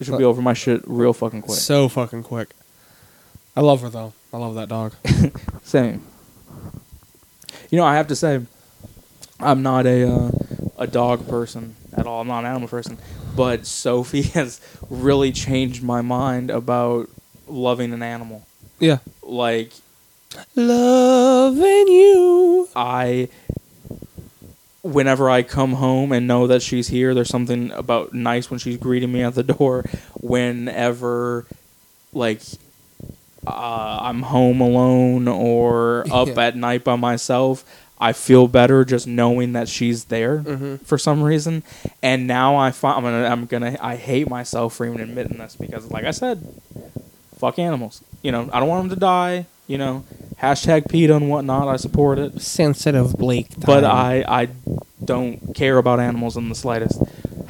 It should be over my shit real fucking quick. so fucking quick. I love her though. I love that dog. [laughs] Same. You know, I have to say, I'm not a uh, a dog person at all. I'm not an animal person, but Sophie [laughs] has really changed my mind about loving an animal. Yeah. Like Loving you. I, whenever I come home and know that she's here, there's something about nice when she's greeting me at the door. Whenever, like, uh, I'm home alone or [laughs] up Yeah. at night by myself, I feel better just knowing that she's there Mhm. for some reason. And now I find I'm gonna I'm gonna I hate myself for even admitting this because, like I said, fuck animals. You know, I don't want them to die. You know, hashtag PETA and whatnot. I support it Sensitive Blake. but I I don't care about animals in the slightest.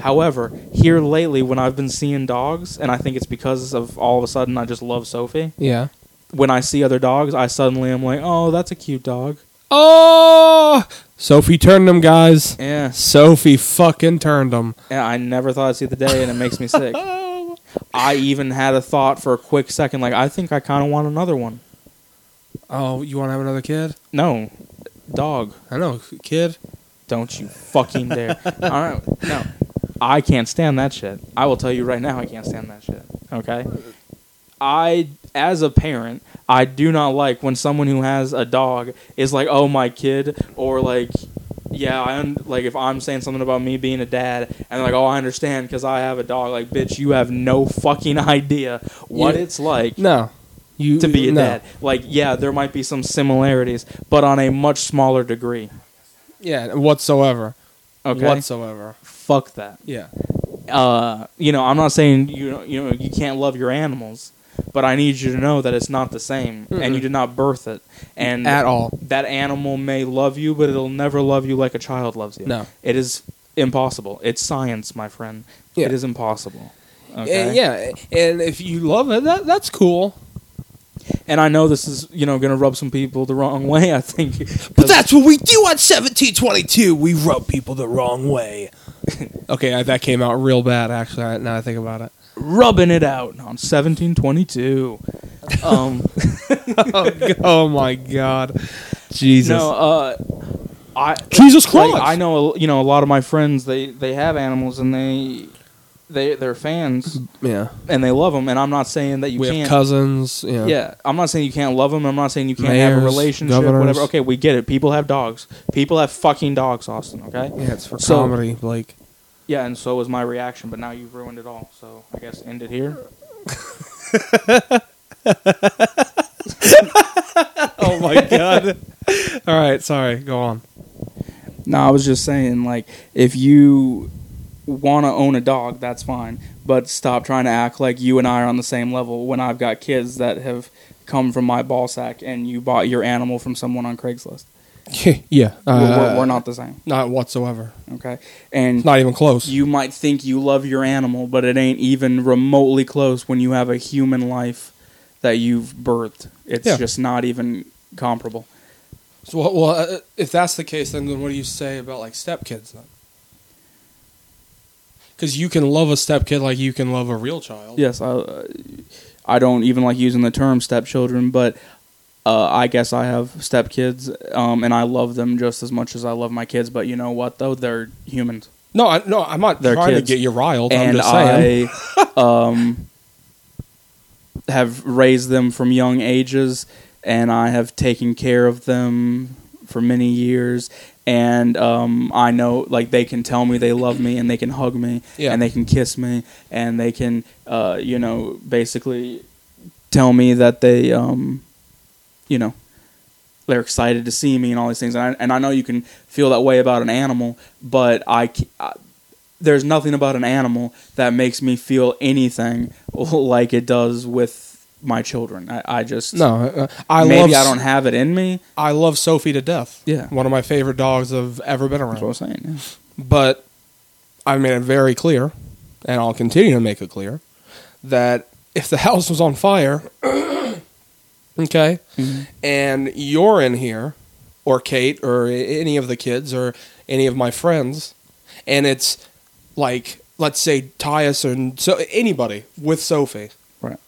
However, here lately, when I've been seeing dogs, and I think it's because of all of a sudden I just love Sophie. Yeah. When I see other dogs, I suddenly am like, oh, that's a cute dog. Oh, Sophie turned them, guys. Yeah, Sophie fucking turned them. yeah. I never thought I'd see the day, and it makes me sick. [laughs] I even had a thought for a quick second, like I think I kind of want another one. Oh, you want to have another kid? No, dog. I know, kid. Don't you fucking dare. [laughs] All right, no. I can't stand that shit. I will tell you right now, I can't stand that shit. Okay? I, as a parent, I do not like when someone who has a dog is like, oh, my kid, or like, yeah, I un- like if I'm saying something about me being a dad, and like, oh, I understand because I have a dog. Like, bitch, you have no fucking [laughs] idea what You- it's like No, you to be a no. dad. Like, yeah, there might be some similarities, but on a much smaller degree. Yeah, whatsoever. Okay, Whatsoever. fuck that. Yeah. uh, you know, I'm not saying you know, you know, you can't love your animals, but I need you to know that it's not the same, and Mm-mm. you did not birth it, and At all. that animal may love you, but it'll never love you like a child loves you. No. it is impossible. It's science, my friend. Yeah. It is impossible. Eh, okay. And yeah, eh, and if you love it, that that's cool. and I know this is you know going to rub some people the wrong way. I think, [laughs] But that's what we do on 1722. We rub people the wrong way. [laughs] okay, I, that came out real bad, actually, now I think about it. Rubbing it out on 1722. um, [laughs] oh, my God. Jesus. no, uh, I Jesus like, Christ. I know you know a lot of my friends they they have animals and they they they're fans Yeah. and they love them and I'm not saying that you we can't have cousins. Yeah. yeah I'm not saying you can't love them I'm not saying you can't have a relationship governors. whatever okay we get it people have dogs people have fucking dogs Austin okay Yeah, it's for So- comedy, Blake. Yeah and so was my reaction but now you've ruined it all so I guess end it here [laughs] Oh, my God. All right, sorry. Go on. no I was just saying like if you want to own a dog that's fine but stop trying to act like you and I are on the same level when I've got kids that have come from my ball sack and you bought your animal from someone on Craigslist. Yeah. We're- Uh, we're, we're not the same, Not whatsoever. okay? And Not even close. you might think you love your animal, but it ain't even remotely close when you have a human life that you've birthed. It's Yeah. just not even comparable. So, well, well, uh, if that's the case, then what do you say about like stepkids then? Because you can love a stepkid like you can love a real child. Yes, I, uh, I don't even like using the term stepchildren, but uh, I guess I have stepkids, um, and I love them just as much as I love my kids. But you know what, though? They're humans. No, I, no, I'm not They're trying kids. to get you riled. I'm and just saying. I [laughs] um, have raised them from young ages, and I have taken care of them for many years. And um, I know, like, they can tell me they love me, and they can hug me, Yeah. and they can kiss me, and they can, uh, you know, basically tell me that they, um, you know, they're excited to see me and all these things. And I, and I know you can feel that way about an animal, but I, I there's nothing about an animal that makes me feel anything [laughs] like it does with my children. I, I just no, uh, I maybe love. I don't have it in me. I love Sophie to death. Yeah. one of my favorite dogs I've ever been That's what I around. was saying. Yeah. But I made it very clear, and I'll continue to make it clear that if the [laughs] house was on fire, okay, mm-hmm. and you're in here, or Kate, or any of the kids, or any of my friends, and it's like, let's say Tyus and so anybody with Sophie, Right.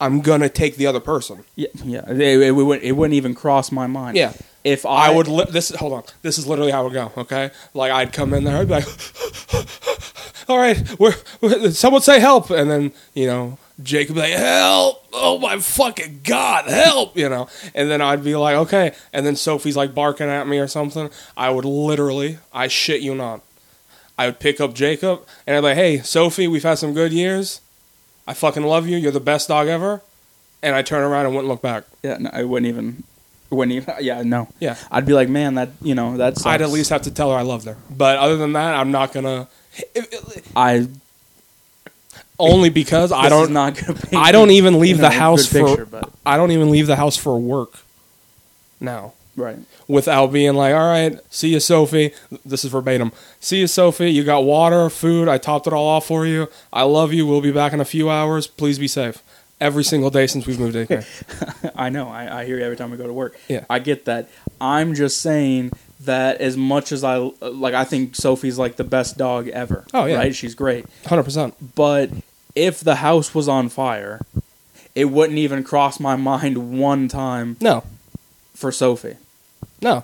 I'm gonna take the other person. Yeah, yeah. It, it, it wouldn't, it wouldn't even cross my mind. Yeah. If I, I would. Li- this hold on. This is literally how it would go. Okay, like I'd come in there, I'd be like, [laughs] "All right, we're, we're- someone say help," and then you know Jake would be like, "Help! Oh my fucking god, help!" You know, and then I'd be like, "Okay," and then Sophie's like barking at me or something. I would literally, I shit you not, I would pick up Jacob and I'd be like, "Hey, Sophie, we've had some good years. I fucking love you. You're the best dog ever." And I turn around and wouldn't look back. yeah, no, I wouldn't even, wouldn't even. [laughs] Yeah, no. Yeah. I'd be like, man, that you know, that's. I'd at least have to tell her I loved her. But other than that, I'm not gonna. I Only because I don't. not gonna I don't even leave the house for. picture, but I don't even leave the house for work. Now, right. without being like, all right, see you, Sophie. This is verbatim. See you, Sophie. You got water, food. I topped it all off for you. I love you. We'll be back in a few hours. Please be safe. Every single day since we've moved in here. [laughs] I know. I, I hear you every time we go to work. Yeah. I get that. I'm just saying that as much as I like, I think Sophie's like the best dog ever. Oh, yeah. right. She's great, Hundred percent. but if the house was on fire, it wouldn't even cross my mind one time No, for Sophie. no.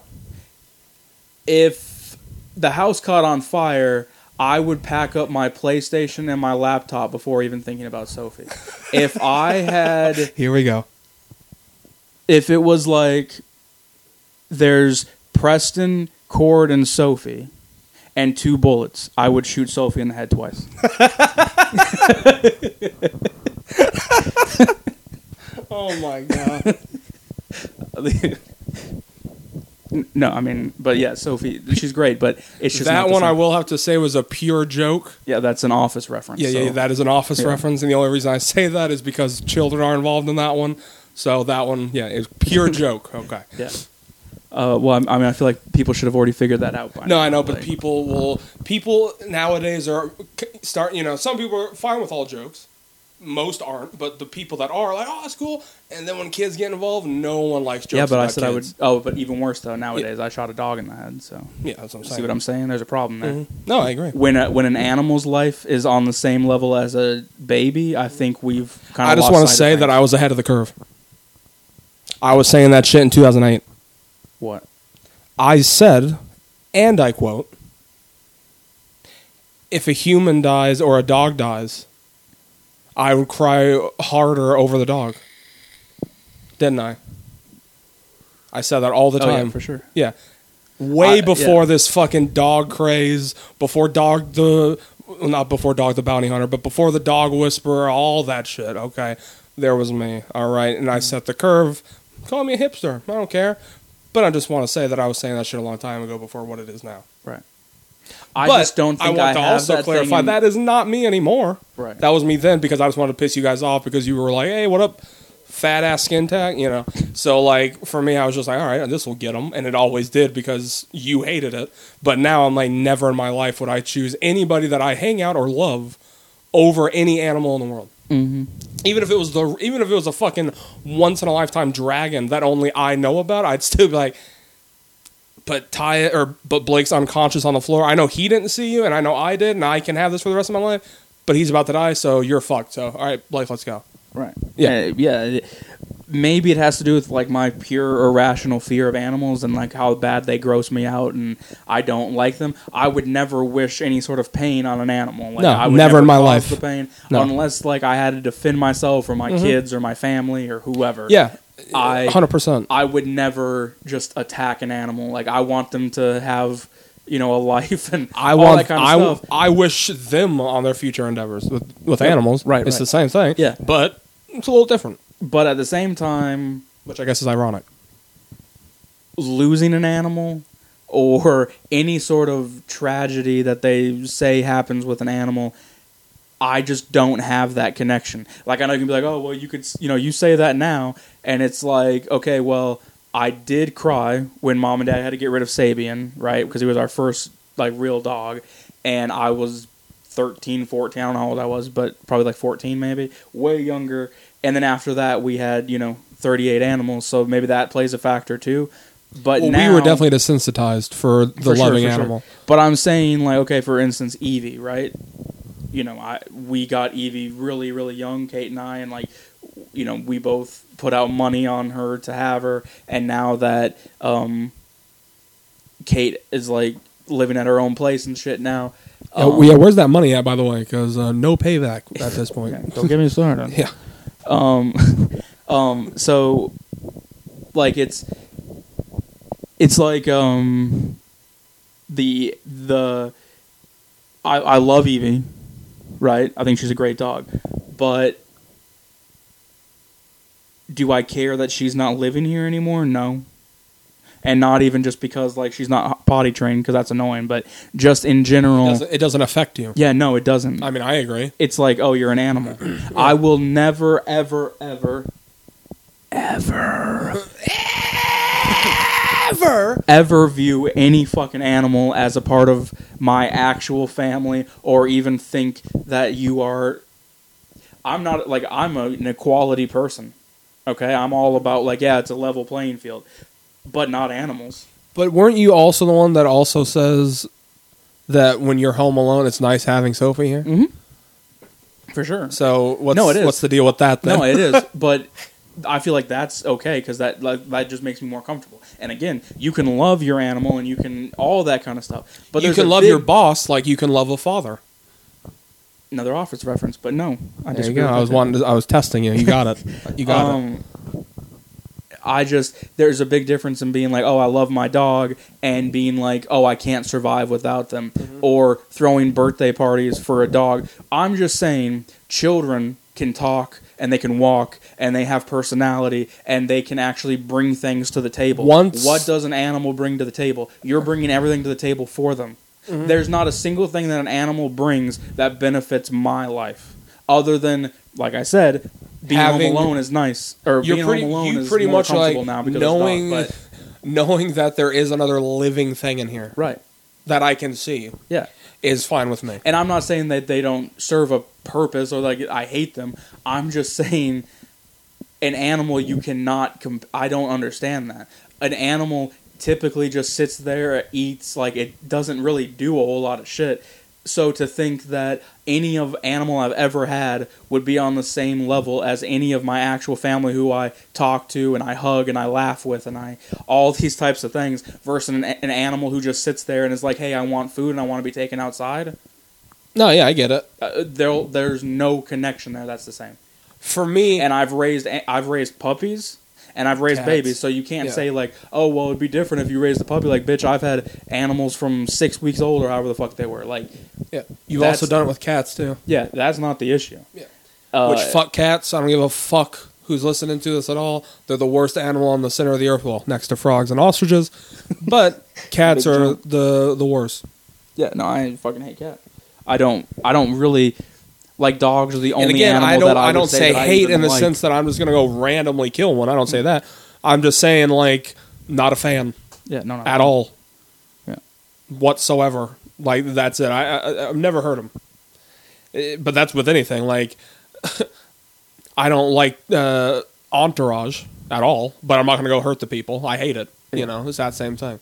If the house caught on fire, I would pack up my PlayStation and my laptop before even thinking about Sophie. [laughs] if I had Here we go. if it was like there's Preston, Cord, and Sophie, and two bullets, I would shoot Sophie in the head twice. [laughs] Oh my god. no, I mean, but yeah, Sophie, she's great, but it's just that one I will have to say was a pure joke. Yeah, that's an office reference. Yeah, yeah, that is an office Yeah. reference, and the only reason I say that is because children are involved in that one. So that one, yeah, is pure [laughs] joke. Okay. Yeah. Uh, well, I'm- mean, I feel like people should have already figured that out by No, now. I know, but like- people will. People nowadays are start. You know, some people are fine with all jokes. Most aren't, but the people that are like, oh, that's cool. And then when kids get involved, no one likes jokes. Yeah, but I said I would. Oh, but even worse though. Nowadays, I shot a dog in the head. So Yeah, that's what I'm saying. see what I'm saying? There's a problem there. Mhm. No, I agree. When a, when an animal's life is on the same level as a baby, I think we've kind of. I just want to say that I was ahead of the curve. I was saying that shit in 2008. What? I said, and I quote, if a human dies or a dog dies, I would cry harder over the dog. Didn't I? I said that all the Oh, yeah, time. for sure. Yeah. Way I- before yeah. this fucking dog craze, before dog the well, not before dog the bounty hunter, but before the dog whisperer, all that shit. Okay, there was me. All right, and I mm. set the curve. Call me a hipster. I don't care. But I just want to say that I was saying that shit a long time ago before what it is now. Right. I but just don't think I I, want to have also that clarify in- that is not me anymore. Right. That was me then because I just wanted to piss you guys off because you were like, "Hey, what up, fat ass skin tag?" You know. So like for me, I was just like, "All right, this will get them," and it always did because you hated it. But now I'm like, never in my life would I choose anybody that I hang out or love over any animal in the world. Mhm. Even if it was the even if it was a fucking once in a lifetime dragon that only I know about, I'd still be like, but Ty or but Blake's unconscious on the floor. I know he didn't see you, and I know I did, and I can have this for the rest of my life. But he's about to die, so you're fucked. So all right, Blake, let's go. Right. Yeah. Uh, yeah. Maybe it has to do with like my pure irrational fear of animals and like how bad they gross me out and I don't like them. I would never wish any sort of pain on an animal. Like, No, I would never in my life. The pain No. unless like I had to defend myself or my mm-hmm. kids or my family or whoever. Yeah, I hundred percent. I would never just attack an animal. Like I want them to have you know a [laughs] life and I all want. that kind of I stuff. I wish them on their future endeavors with with animals. right, it's right. the same thing. Yeah. but it's a little different, But at the same time, which I guess is ironic. losing an animal or any sort of tragedy that they say happens with an animal I just don't have that connection. Like I know you can be like, "Oh, well you could, you know, you say that now." And it's like, "Okay, well, I did cry when mom and dad had to get rid of Sabian, right? Because he was our first like real dog and I was 13, 14, I don't know how old I was, but probably like 14 maybe, way younger. And then after that we had, you know, 38 animals, so maybe that plays a factor too. But Well, now, we were definitely desensitized for the for sure, loving for sure. animal. But I'm saying like okay, for instance, Evie, right? You know, I we got Evie really really young, Kate and I, and like you know we both put out money on her to have her, and now that um, Kate is like living at her own place and shit now. Yeah, um, yeah, where's that money at, by the way? Because uh, no payback at this [laughs] point. yeah, don't get me started. Yeah. Um, [laughs] um, so, like it's, it's like um, the the, I I love Evie, right? I think she's a great dog, but do I care that she's not living here anymore? No. And not even just because like she's not potty trained because that's annoying, but just in It general. doesn't, it doesn't affect you. Yeah, no, it doesn't I mean, I agree. it's like, oh, you're an animal. I will never, ever, ever, ever, Ever. ever view any fucking animal as a part of my actual family or even think that you are. I'm not like I'm a, an equality person. Okay, I'm all about like yeah, it's a level playing field, but not animals. But weren't you also the one that also says that when you're home alone, it's nice having Sophie here? Mhm. for sure. So what's No, it is. what's the deal with that? Then? No, it is, [laughs] but I feel like that's okay because that like, that just makes me more comfortable. And again, you can love your animal and you can all that kind of stuff. But you can love big- your boss like you can love a father. another office reference, but no, I There you go. I was wanting. To, I was testing you. You got it. [laughs] You got it. I just there's a big difference in being like, oh, I love my dog, and being like, oh, I can't survive without them, Mm-hmm. or throwing birthday parties for a dog. I'm just saying, children can talk and they can walk and they have personality and they can actually bring things to the table. Once- what does an animal bring to the table? You're bringing everything to the table for them. Mm-hmm. There's not a single thing that an animal brings that benefits my life, other than, like I said, being Having- home alone is nice. Or You're being pretty. home alone is pretty more much like comfortable now because knowing [laughs] knowing that there is another living thing in here right. that I can see Yeah. is fine with me. And I'm not saying that they don't serve a purpose or like I hate them. I'm just saying an animal you cannot comp- I don't understand that. An animal typically just sits there, eats like it doesn't really do a whole lot of shit. So to think that any of animal I've ever had would be on the same level as any of my actual family who I talk to and I hug and I laugh with and I all these types of things versus an, an animal who just sits there and is like, "Hey, I want food and I want to be taken outside." No, yeah, I get it. uh, there there's no connection there that's the same For me, and i've raised i've raised puppies and i've raised Cats. babies so you can't Yeah. say like oh well it'd be different if you raised a puppy like bitch i've had animals from six weeks old or however the fuck they were like yeah, you've also done it with cats too. yeah that's not the issue Yeah. uh, Which fuck cats? I don't give a fuck who's listening to this at all. They're the worst animal on the center of the earth. Well, next to frogs and ostriches, [laughs] but cats are jump. the the worst. yeah no i fucking hate cats i don't i don't really like dogs are the only and again, animal I don't that i, I don't say I hate in the like. sense that I'm just gonna go randomly kill one. I don't say that. I'm just saying like not a fan yeah no, no at all. Yeah. Whatsoever. Like that's it. I, I I've never heard them. But that's with anything. Like [laughs] I don't like uh, Entourage at all. But I'm not gonna go hurt the people. I hate it. You know, it's that same thing.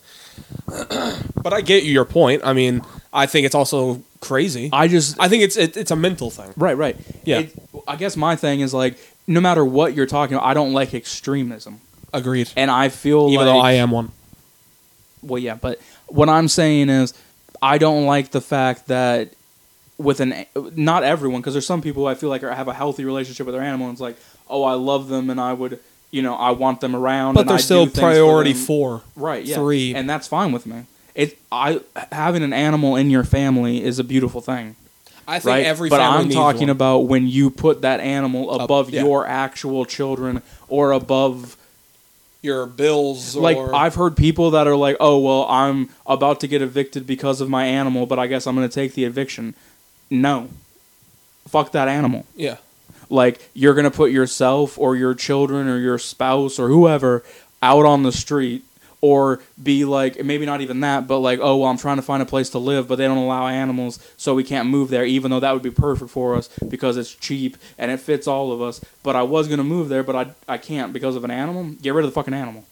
[clears throat] but I get your point. I mean, I think it's also crazy. i just I think it's it, it's a mental thing. Right, right. Yeah. It, I guess my thing is like, no matter what you're talking about, I don't like extremism, Agreed. and I feel Even like, though I am one. well, yeah, but what I'm saying is, I don't like the fact that with an not everyone because there's some people I feel like are, have a healthy relationship with their animal. And it's like, oh, I love them, and I would, you know, I want them around. But and they're I still things for priority four. right? Yeah, three. and that's fine with me. It, I having an animal in your family is a beautiful thing. I think right? every but family I'm talking one. about when you put that animal Up- above yeah. your actual children or above your bills like or I've heard people that are like, "Oh, well, I'm about to get evicted because of my animal, but I guess I'm going to take the eviction." No. Fuck that animal. yeah. Like you're going to put yourself or your children or your spouse or whoever out on the street or be like maybe not even that but like oh well i'm trying to find a place to live but they don't allow animals so we can't move there even though that would be perfect for us because it's cheap and it fits all of us but i was going to move there but i, I can't because of an animal get rid of the fucking animal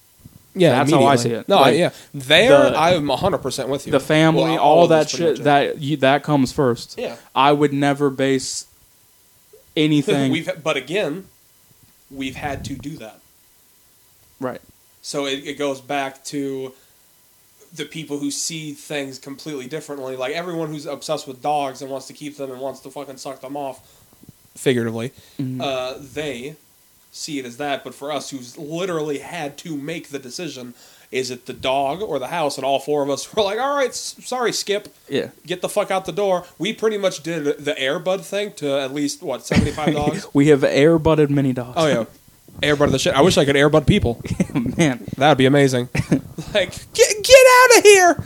Yeah, That's how I see it. No, I, Like, yeah, there the- I'm 100 percent with you. the family Well, all of that shit that you, that comes first yeah. i would never base anything [laughs] we've but again, we've had to do that. right So it, it goes back to the people who see things completely differently. Like everyone who's obsessed with dogs and wants to keep them and wants to fucking suck them off, figuratively, Mhm. uh, they see it as that. But for us, who's literally had to make the decision, is it the dog or the house? And all four of us [laughs] were like, "All right, s- sorry, Skip, yeah get the fuck out the door." We pretty much did the Airbud thing to at least what seventy five [laughs] dogs. we have airbudded mini dogs Oh yeah, [laughs] Airbud the shit. I wish I could Airbud people. [laughs] man That'd be amazing. [laughs] like, get get out of here!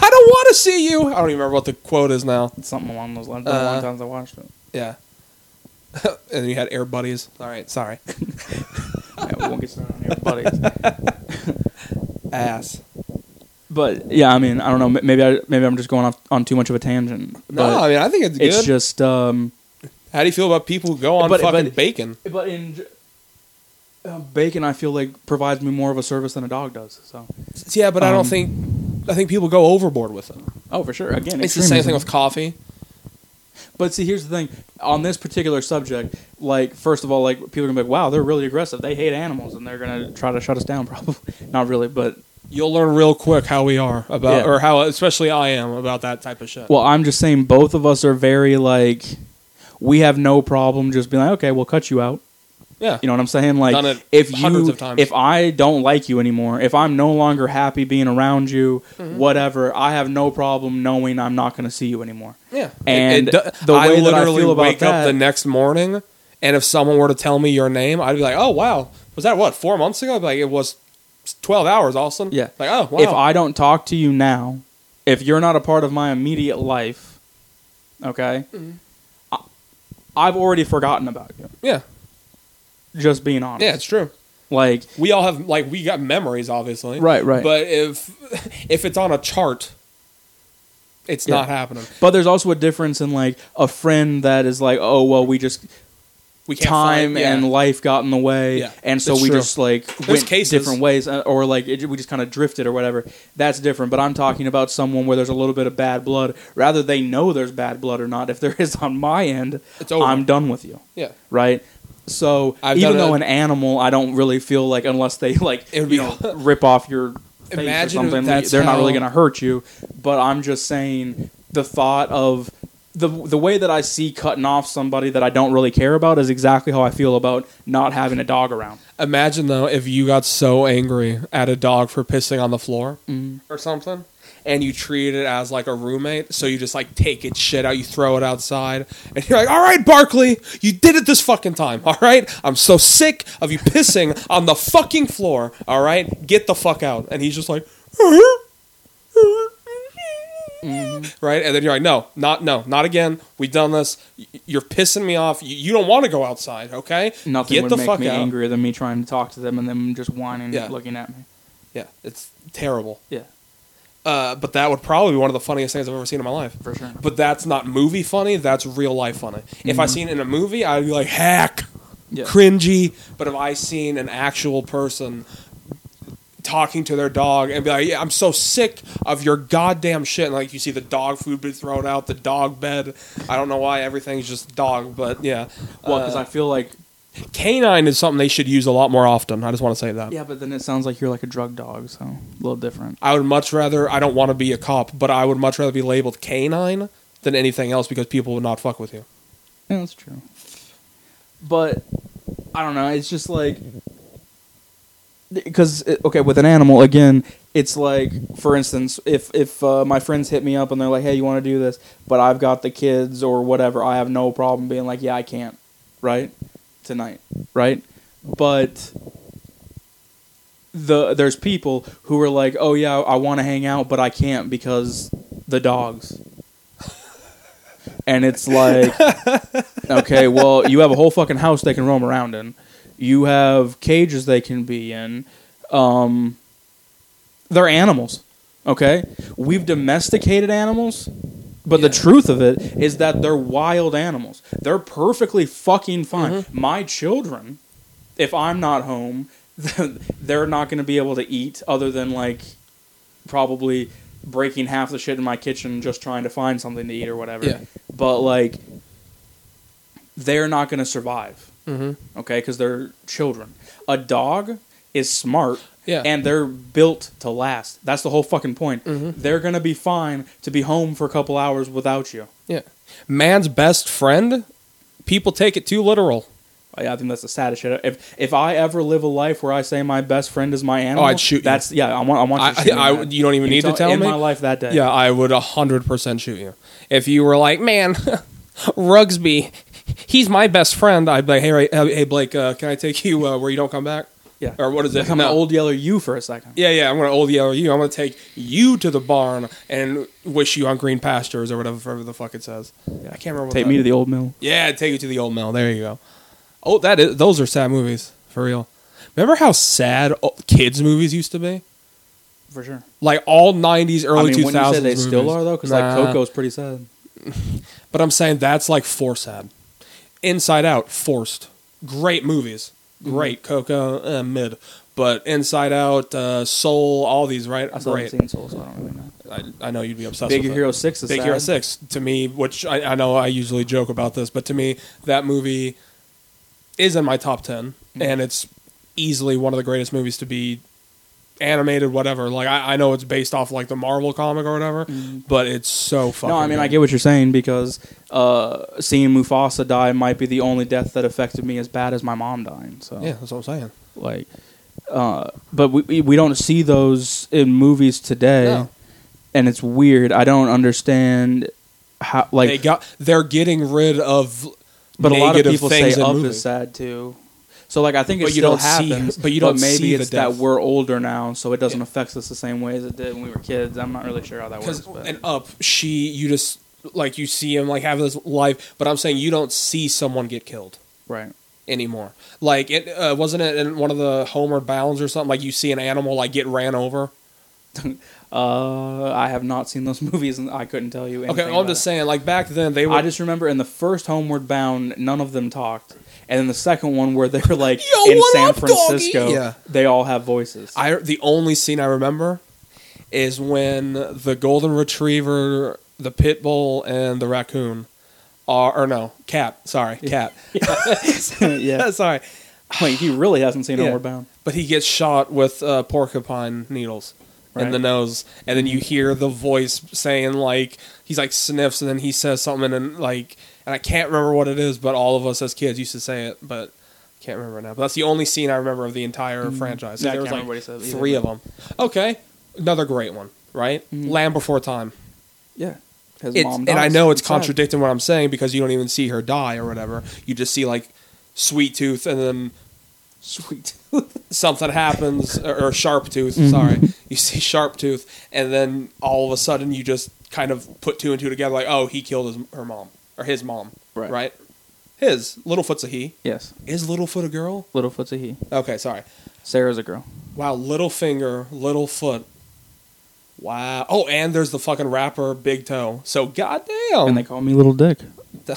I don't want to see you. I don't even remember what the quote is now. It's something along those lines. A long Uh, time I watched it. Yeah. [laughs] and then you had Air Buddies. All right, sorry. Yeah, we won't get started on here, buddies. Ass. But yeah, I mean, I don't know. Maybe I maybe I'm just going off on too much of a tangent. No, I mean I think it's good. it's just. um How do you feel about people who go on But- fucking but- bacon? But in uh, bacon, I feel like provides me more of a service than a dog does. So. Yeah, but I don't um, think I think people go overboard with it. Oh, for sure. Again, It's the same thing with coffee. But see, here's the thing. On this particular subject, like, first of all, like, people are gonna be like, "Wow, they're really aggressive. They hate animals, and they're gonna try to shut us down." [laughs] Probably not really, but You'll learn real quick how we are about, Yeah. or how, especially I am about that type of shit. well, I'm just saying, both of us are very like, we have no problem just being like, "Okay, we'll cut you out." Yeah, You know what I'm saying? Like, it if hundreds you, of times. if I don't like you anymore, if I'm no longer happy being around you, Mm-hmm. whatever, I have no problem knowing I'm not going to see you anymore. yeah. And do- the I way that I feel about wake that- up the next morning, and if someone were to tell me your name, I'd be like, "Oh wow, was that what four months ago?" Like it was twelve hours, Austin. Yeah. like oh wow. If I don't talk to you now, if you're not a part of my immediate life, okay, Mm-hmm. I, I've already forgotten about you. yeah, Just being honest. yeah, it's true. like We all have like we got memories, obviously. Right, right. But if if it's on a chart, it's Yeah. not happening. But there's also a difference in like a friend that is like, oh well, we just We can't time find- yeah. and life got in the way, Yeah, and so it's we true. just like There's went cases- different ways, uh, or like it, we just kind of drifted or whatever. That's different. But I'm talking about someone where there's a little bit of bad blood. Rather they know there's bad blood or not. If there is on my end. I'm done with you. yeah. right? So I've even though a- an animal, I don't really feel like unless they like It would be- you know [laughs] rip off your face or something, they're not really going to hurt you. But I'm just saying the thought of the the way that I see cutting off somebody that I don't really care about is exactly how I feel about not having a dog around. Imagine though if you got so angry at a dog for pissing on the floor Mm-hmm. or something, and you treat it as like a roommate. So you just like take its shit out, you throw it outside, and you're like, "All right, Barkley, you did it this fucking time. All right, I'm so sick of you pissing on the fucking floor. All right, get the fuck out." And he's just like. Mm-hmm. Right, and then you're like, no, not no, not again. We've done this. You're pissing me off. You, you don't want to go outside, okay? Nothing Get would the make fuck me out. angrier than me trying to talk to them and them just whining Yeah. and looking at me. Yeah, it's terrible. Yeah, Uh, but that would probably be one of the funniest things I've ever seen in my life. for sure. But that's not movie funny. That's real life funny. If I seen it in a movie, I'd be like hack, Yeah. cringy. But if I seen an actual person talking to their dog and be like, "Yeah, I'm so sick of your goddamn shit," and like you see the dog food be thrown out, the dog bed. I don't know why everything's just dog, but yeah. Well, because Uh, I feel like canine is something they should use a lot more often. I just want to say that. yeah, but then it sounds like you're like a drug dog, so a little different. I would much rather. I don't want to be a cop, but I would much rather be labeled canine than anything else because people would not fuck with you. Yeah, that's true. But I don't know. It's just like because okay, with an animal again, it's like for instance, if if uh, my friends hit me up and they're like, "Hey, you want to do this?" but I've got the kids or whatever, I have no problem being like, "Yeah, I can't." Right tonight, right? But the there's people who are like, "Oh yeah, I want to hang out, but I can't because the dogs." And it's like, [laughs] okay, well, you have a whole fucking house they can roam around in. You have cages they can be in. Um, they're animals, okay? We've domesticated animals, but the truth of it is that they're wild animals. They're perfectly fucking fine. My children, if I'm not home, [laughs] they're not going to be able to eat other than like probably breaking half the shit in my kitchen just trying to find something to eat or whatever. Yeah. But like they're not going to survive. Mm-hmm. Okay, because they're children. A dog is smart. Yeah. And they're built to last. That's the whole fucking point. Mm-hmm. They're gonna be fine to be home for a couple hours without you. Yeah. Man's best friend. People take it too literal. Yeah, I think that's the saddest shit. If if I ever live a life where I say my best friend is my animal, Oh, I'd shoot you. That's yeah. I want. I want you. I- to me, I- you don't even need to tell in me? my life that day. Yeah, I would hundred percent shoot you if you were like, man, [laughs] Rugsby, he's my best friend. I'd be like, hey, hey Blake, uh, can I take you uh, where you don't come back? Yeah. Or what is it? Like I'm No. an old yeller you for a second. Yeah, yeah. I'm gonna old yell you. I'm gonna take you to the barn and wish you on green pastures or whatever, whatever the fuck it says. Yeah, I can't remember. What Take that- me to the old mill. Yeah, take you to the old mill. There you go. Oh, that is. Those are sad movies for real. Remember how sad kids movies used to be? For sure. Like all '90s, early I mean, 2000s. when you say they still are though, because Nah. like Coco's pretty sad. [laughs] But I'm saying that's like for sad. Inside Out, forced. Great movies. Great. Coco, uh, mid. But Inside Out, uh, Soul, all these, right? I still Great. haven't seen Soul, so I don't really know. I, I know you'd be obsessed Big with it. Hero Six is Big sad. Hero Six to me, which I, I know I usually joke about this, but to me that movie is in my top 10 Mm-hmm. and it's easily one of the greatest movies to be animated, whatever. Like I, I know it's based off like the Marvel comic or whatever, but it's so fucking. No, I mean I get what you're saying because uh, seeing Mufasa die might be the only death that affected me as bad as my mom dying. So Yeah, that's what I'm saying. like, uh, but we- we we don't see those in movies today, No. and it's weird. I don't understand how like. they got they're getting rid of but a lot of people say Up movies. is sad too. So like I think it But you still don't see- happens, but you don't maybe see the it's that we're older now, so it doesn't Yeah. affect us the same way as it did when we were kids. I'm not really sure how that works. But. and up, she you just like you see him like have this life, but I'm saying you don't see someone get killed right. anymore. Like it uh, wasn't it in one of the Homeward Bounds or something. Like you see an animal like get ran over. [laughs] Uh, I have not seen those [laughs] movies, and I couldn't tell you. Anything Okay, I'm just it. saying. Like back then, they were. I just remember in the first Homeward Bound, none of them talked, and then the second one where they're like [laughs] Yo, in San up, doggy? Francisco, Yeah. they all have voices. I the only scene I remember is when the golden retriever, the pit bull, and the raccoon are or no cat. Sorry, cat. [laughs] [laughs] yeah. sorry, Wait, he really hasn't seen Yeah. Homeward Bound. but he gets shot with uh, porcupine needles in the nose, and then you hear the voice saying like he's like sniffs, and then he says something, and like and I can't remember what it is, but all of us as kids used to say it, but. I Can't remember now, but that's the only scene I remember of the entire franchise. Mm-hmm. Yeah, there was like remember what he said either, three of them. Okay, another great one, right? Mhm. Land Before Time. Yeah, his It's, mom and I know it's sad. contradicting what I'm saying because you don't even see her die or whatever. You just see like Sweet Tooth, and then Sweet. [laughs] something happens, or, or Sharp Tooth. Mm-hmm. Sorry, you see Sharp Tooth, and then all of a sudden you just kind of put two and two together, like, oh, he killed his her mom or his mom, Right. Right? His Littlefoot's a he. yes, Is Littlefoot a girl? Littlefoot's a he. Okay, sorry. Cera's a girl. Wow, Littlefinger, Littlefoot. Wow. Oh, and there's the fucking rapper Big Toe. So goddamn. and they call me Little Dick. [laughs]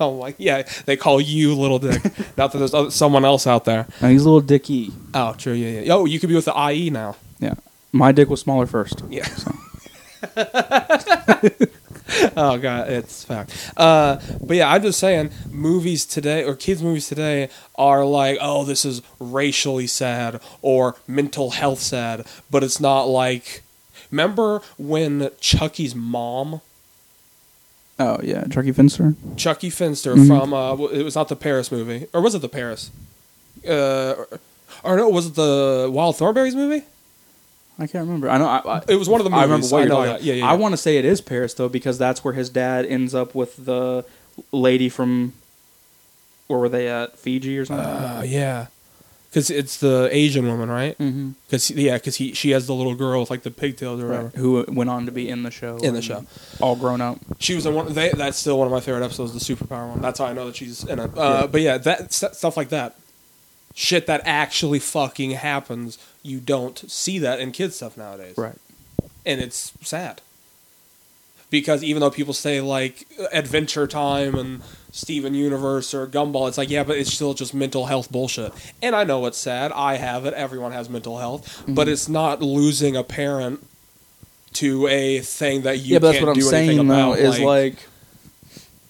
Oh my, yeah, they call you Little Dick. [laughs] Not that there's other, someone else out there. And he's Little Dicky. Oh, true, yeah, yeah. Oh, you could be with the IE now. Yeah, my dick was smaller first. Yeah. [laughs] [laughs] oh god, it's fact. Uh, but yeah, I'm just saying, movies today or kids' movies today are like, oh, this is racially sad or mental health sad, but it's not like. Remember when Chuckie's mom, Oh yeah, Chuckie Finster. Chuckie Finster Mhm. from, uh, it was not the Paris movie, or was it the Paris? Uh, or, or no, was it the Wild Thornberrys movie? I can't remember. I know. I, I, It was one of the movies. I remember what you're know talking that. about. Yeah, yeah, I want to say it is Paris though, because that's where his dad ends up with the lady from. Where were they at? Fiji or something? Uh, yeah, because it's the Asian woman, right? mm-hmm. Because yeah, because he she has the little girl with like the pigtails or whatever. Who went on to be in the show? In the show. all grown up. She was in one. They, that's still one of my favorite episodes, the superpower one. That's how I know that she's in it. Uh, Yeah. But yeah, that stuff like that, shit that actually fucking happens. You don't see that in kids stuff nowadays, Right. and it's sad. Because even though people say like Adventure Time and Steven Universe or Gumball, it's like yeah, but it's still just mental health bullshit. And I know it's sad. I have it. Everyone has mental health, mm-hmm. but it's not losing a parent to a thing that you yeah, but that's what I'm saying though. Is like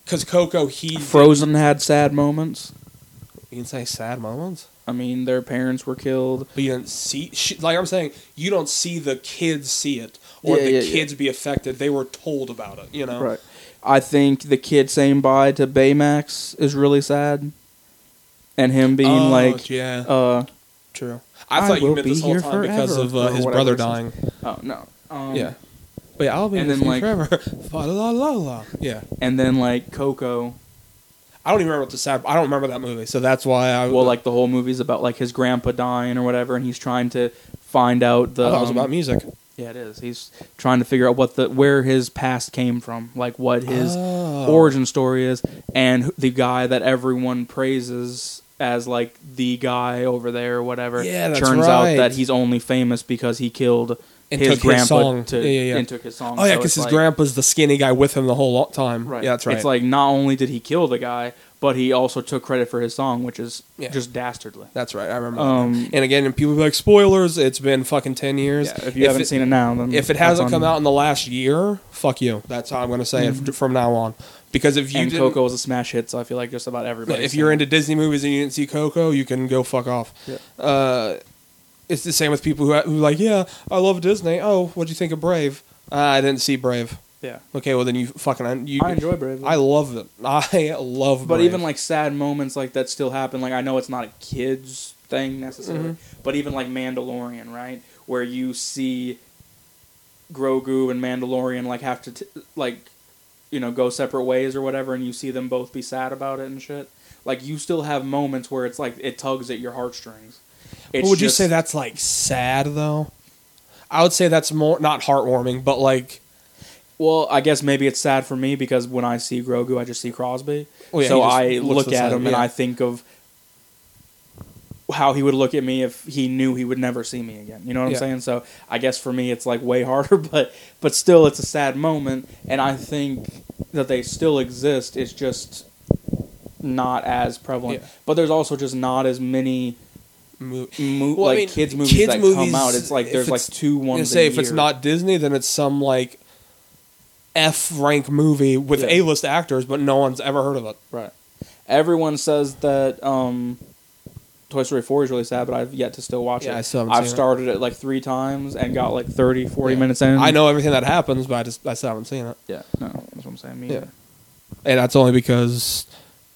because Coco, he Frozen had sad moments. You can say sad moments, I mean, their parents were killed. but you didn't see. Like I'm saying, you don't see the kids see it or Yeah, the yeah, yeah. kids be affected. They were told about it. You know, Right. I think the kid saying bye to Baymax is really sad, and him being Oh, like, yeah, uh, true. I, I thought you meant be this whole here time because of uh, his brother dying. oh no, um, yeah, but yeah, I'll be and then, like- forever. Fa la la la. Yeah, and then like Coco. I don't even remember what the sad. I don't remember that movie, so that's why I. Well, like the whole movie's about like his grandpa dying or whatever, and he's trying to find out the. I thought it was um, about music. Yeah, it is. He's trying to figure out what the where his past came from, like what his Oh. origin story is, and the guy that everyone praises as like the guy over there or whatever. Yeah, that's turns right. out that he's only famous because he killed And his took his song. to Yeah, yeah, yeah. and took his song. Oh yeah, because it's his like- grandpa's the skinny guy with him the whole time. Right. Yeah, that's right. It's like not only did he kill the guy, but he also took credit for his song, which is Yeah. just dastardly. that's right. I remember. Um, that. and again, and people be like spoilers. It's been fucking ten years. Yeah, if you haven't it, seen it now, then if it hasn't come out in the last year, fuck you. That's how I'm going to say it from now on. Because if you and didn't- Coco was a smash hit, so I feel like just about everybody. if you're into Disney movies and you didn't see Coco, you can go fuck off. Yeah. Uh, it's the same with people who who like, yeah, I love Disney. Oh, what'd you think of Brave? Uh, I didn't see Brave. yeah, Okay, well then you fucking you. I enjoy Brave. I love it. [laughs] I love. but Brave. even like sad moments like that still happen. Like I know it's not a kids thing necessarily, Mm-hmm. but even like Mandalorian, right, where you see Grogu and Mandalorian like have to t- like you know go separate ways or whatever, and you see them both be sad about it and shit. Like you still have moments where it's like it tugs at your heartstrings. It's would you say that's like sad though? I would say that's more not heartwarming, but like Well, I guess maybe it's sad for me because when I see Grogu, I just see Crosby. Well, yeah, so I look at same, him and. I think of how he would look at me if he knew he would never see me again. You know what Yeah. I'm saying? So I guess for me it's like way [laughs] harder, but but still it's a sad moment, and I think that they still exist. It's just not as prevalent. Yeah. But there's also just not as many mo- mo- Well, I like mean, kids movies kids that movies, come out. It's like there's like two ones. say if it's not Disney, then it's some like F rank movie with Yeah. A list actors, but no one's ever heard of it. Right. Everyone says that um, Toy Story 4 is really sad, but I've yet to still watch Yeah, it. I still I've seen it. started it. like three times and got like 30, 40 Yeah. minutes in. I know everything that happens, but I just I still haven't seen it, Yeah, no, that's what I'm saying. Me Yeah. either. and that's only because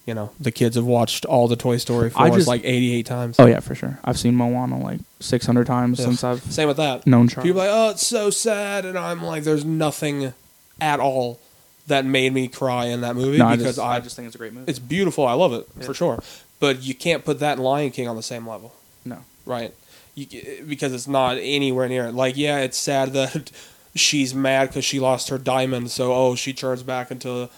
you know the kids have watched all the Toy Story I fours just- like eighty eight times. Oh, yeah, for sure. I've seen Moana like 600 times Yeah. since I've Same with that. known Charlie. People are like, oh, it's so sad, and I'm like, there's nothing at all that made me cry in that movie no, because I, just think it's a great movie. it's beautiful. I love it Yeah. for sure, but you can't put that and Lion King on the same level, no. right? You, eh, because it's not anywhere near it. Like, yeah, it's sad that [laughs] she's mad because she lost her diamond, so oh, she turns back into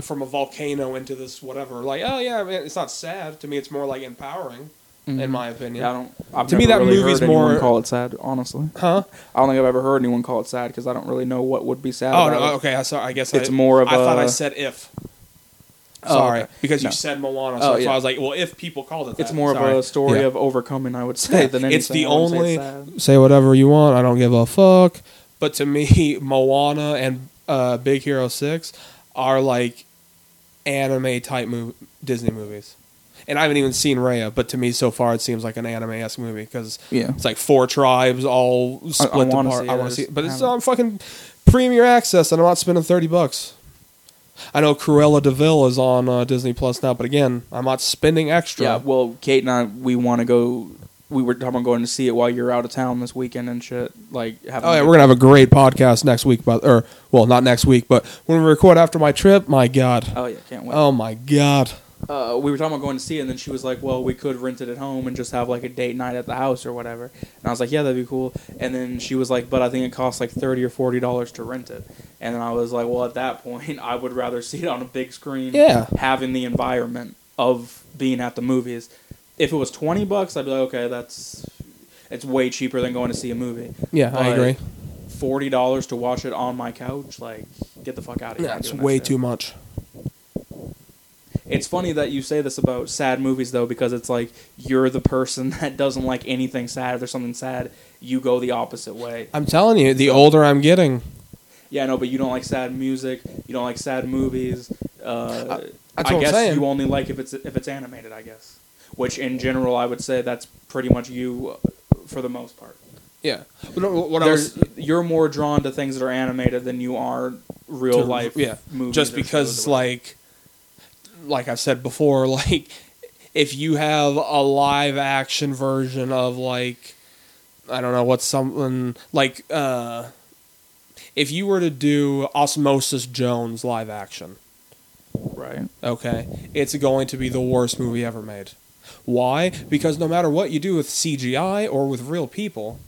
from a volcano into this whatever. Like, oh yeah, I mean, it's not sad to me. It's more like empowering, in my opinion. Yeah, I don't. I've To me, that really movie's heard anyone more- call it sad. Honestly, Huh? I don't think I've ever heard anyone call it sad because I don't really know what would be sad. Oh about no, it. okay. I saw. I guess It's I, more of I thought I said if. Oh, Sorry, okay. because No. you said Moana, Oh, so, so. I was like, well, if people called it, that. It's more Sorry. of a story Yeah. of overcoming, I would say, than anything. It's the I wouldn't say only say whatever you want. I don't give a fuck. But to me, [laughs] Moana and uh, Big Hero Six are like anime type mov- Disney movies. And I haven't even seen Raya, but to me, so far, it seems like an anime esque movie because Yeah. it's like four tribes all split wanna apart. see I want to see it, but it's on fucking Premier Access, and I'm not spending thirty bucks. I know Cruella de Vil is on uh, Disney Plus now, but again, I'm not spending extra. Yeah, well, Kate and I, we want to go. We were talking about going to see it while you're out of town this weekend and shit. Like, Oh yeah, we're gonna have a great podcast next week, but or well, not next week, but when we record after my trip, my god, Oh yeah, can't wait. oh my god, uh, we were talking about going to see it, and then she was like, "Well, we could rent it at home and just have like a date night at the house or whatever." And I was like, "Yeah, that'd be cool." And then she was like, "But I think it costs like thirty or forty dollars to rent it." And then I was like, "Well, at that point, [laughs] I would rather see it on a big screen, Yeah. having the environment of being at the movies. If it was twenty bucks, I'd be like, okay, that's it's way cheaper than going to see a movie. yeah, I agree. Forty dollars to watch it on my couch, like, get the fuck out of here. Yeah, it's way too much. It's funny that you say this about sad movies though, because it's like you're the person [laughs] that doesn't like anything sad. If there's something sad, you go the opposite way. I'm telling you, the older I'm getting, Yeah, no, but you don't like sad music. You don't like sad movies. Uh, that's I I'm guess you only like if it's if it's animated. I guess, which in general I would say that's pretty much you uh, for the most part. yeah. What, what I was, you're more drawn to things that are animated than you are real To- life. yeah, movies just because shows or whatever. like, like I've said before, [laughs] like if you have a live action version of like, I don't know what's something like, uh if you were to do Osmosis Jones live action. right. okay, it's going to be the worst movie ever made. Why? Because no matter what you do with CGI or with real people,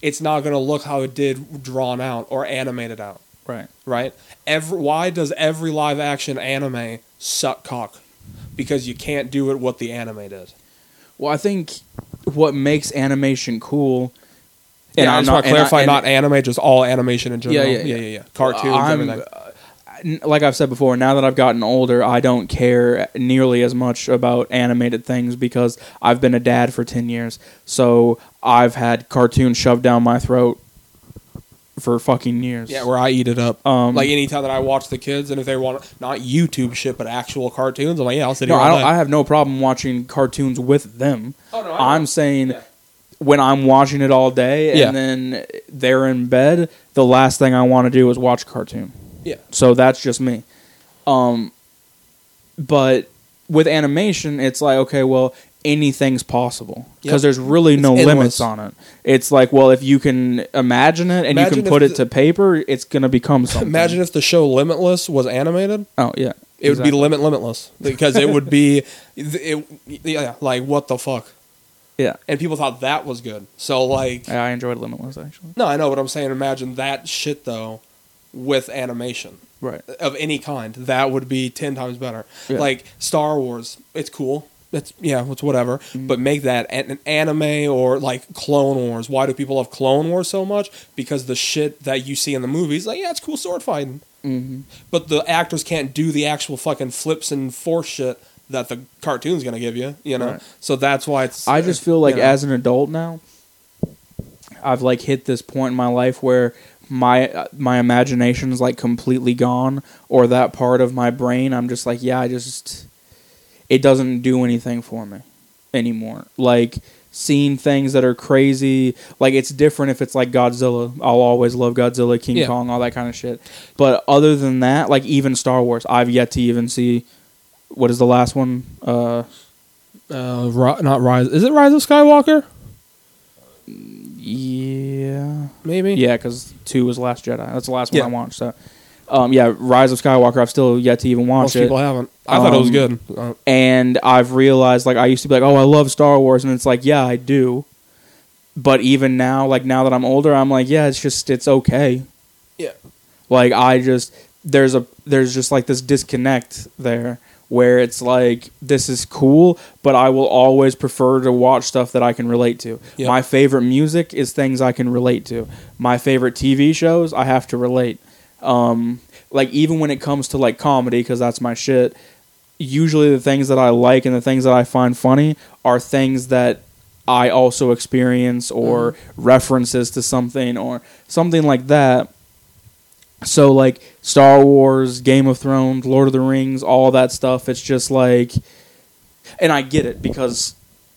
it's not going to look how it did drawn out or animated out, Right. right? Every, why does every live action anime suck cock? Because you can't do it what the anime did. Well, I think what makes animation cool And yeah, I I'm just not- want to and I- clarify, not anime, just all animation in general. yeah, yeah, yeah. yeah. Cartoons, I'm- everything. Like I've said before, now that I've gotten older, I don't care nearly as much about animated things because I've been a dad for 10 years. So I've had cartoons shoved down my throat for fucking years. Yeah, where I eat it up. Um, like anytime that I watch the kids, and if they want not YouTube shit, but actual cartoons, I'm like, yeah, I'll sit no, here. I. I have no problem watching cartoons with them. Oh, no. I'm saying Yeah. when I'm watching it all day and Yeah. then they're in bed, the last thing I want to do is watch a cartoon. Yeah. So that's just me. Um, but with animation, it's like okay, well, anything's possible because Yep. there's really no It's limits on it. It's like, well, if you can imagine it and Imagine you can put it to paper, it's gonna become [laughs] something. Imagine if the show Limitless was animated. Oh yeah, It would exactly. be limit limitless because it would be, it, yeah, like what the fuck. Yeah, And people thought that was good. So like, I enjoyed Limitless actually. no, I know what I'm saying. Imagine that shit though, with animation Right. of any kind. That would be ten times better. Yeah. Like Star Wars, it's cool. It's yeah, it's whatever. Mm-hmm. But make that an, an anime or like Clone Wars. Why do people love Clone Wars so much? Because the shit that you see in the movies, like yeah, it's cool sword fighting. Mm-hmm. But the actors can't do the actual fucking flips and force shit that the cartoon's gonna give you. You know, Right. so that's why it's. I just feel like you know. as an adult now, I've like hit this point in my life where my my imagination is like completely gone, or that part of my brain. I'm just like, yeah, I just it doesn't do anything for me anymore. Like seeing things that are crazy, like it's different if it's like Godzilla. I'll always love Godzilla, King Yeah. Kong, all that kind of shit. But other than that, like even Star Wars, I've yet to even see. What is the last one? Uh, uh, not Rise. Is it Rise of Skywalker? Yeah. Maybe. Yeah, because two was Last Jedi. That's the last one I watched. So, um, yeah, Rise of Skywalker. I've still yet to even watch Most it, people haven't. I thought it was Um, good. Uh, and I've realized like I used to be like, oh, I love Star Wars, and it's like, yeah, I do. But even now, like now that I'm older, I'm like, yeah, it's just it's okay. yeah. Like I just there's a there's just like this disconnect there where it's like this is cool, but I will always prefer to watch stuff that I can relate to. Yep. My favorite music is things I can relate to. My favorite TV shows I have to relate. Um, like even when it comes to like comedy, because that's my shit. Usually the things that I like and the things that I find funny are things that I also experience or references to something or something like that. So like Star Wars, Game of Thrones, Lord of the Rings, all that stuff. It's just like, and I get it because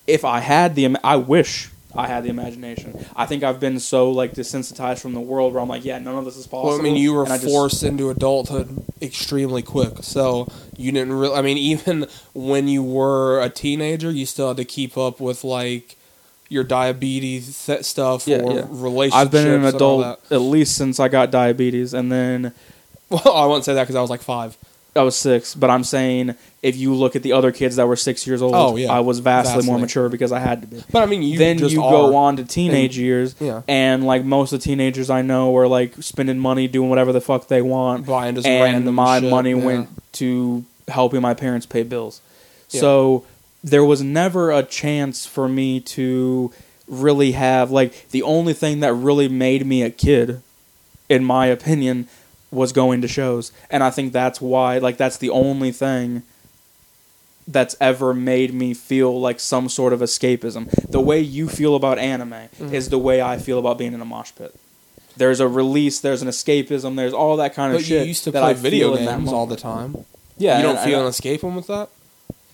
if I had the, I wish I had the imagination. I think I've been so like desensitized from the world where I'm like, yeah, none of this is possible. Well, I mean, you were just- forced into adulthood extremely quick, so you didn't really. I mean, even when you were a teenager, you still had to keep up with like your diabetes stuff Yeah, or yeah. relationships. I've been an adult at least since I got diabetes, and then. Well, I won't say that because I was like five. I was six. But I'm saying if you look at the other kids that were six years old, Oh, yeah. I was vastly, more mature because I had to be. But I mean, you then just you go on to teenage years, Yeah. and like most of the teenagers I know are like spending money doing whatever the fuck they want, buying just and my shit, money yeah. went to helping my parents pay bills. So there was never a chance for me to really have like the only thing that really made me a kid, in my opinion, was going to shows, and I think that's why like that's the only thing that's ever made me feel like some sort of escapism. The way you feel about anime Mm-hmm. is the way I feel about being in a mosh pit. There's a release, there's an escapism, there's all that kind of But you used to play video feel in that games all the time. Yeah, you don't and- feel and an escapism with that?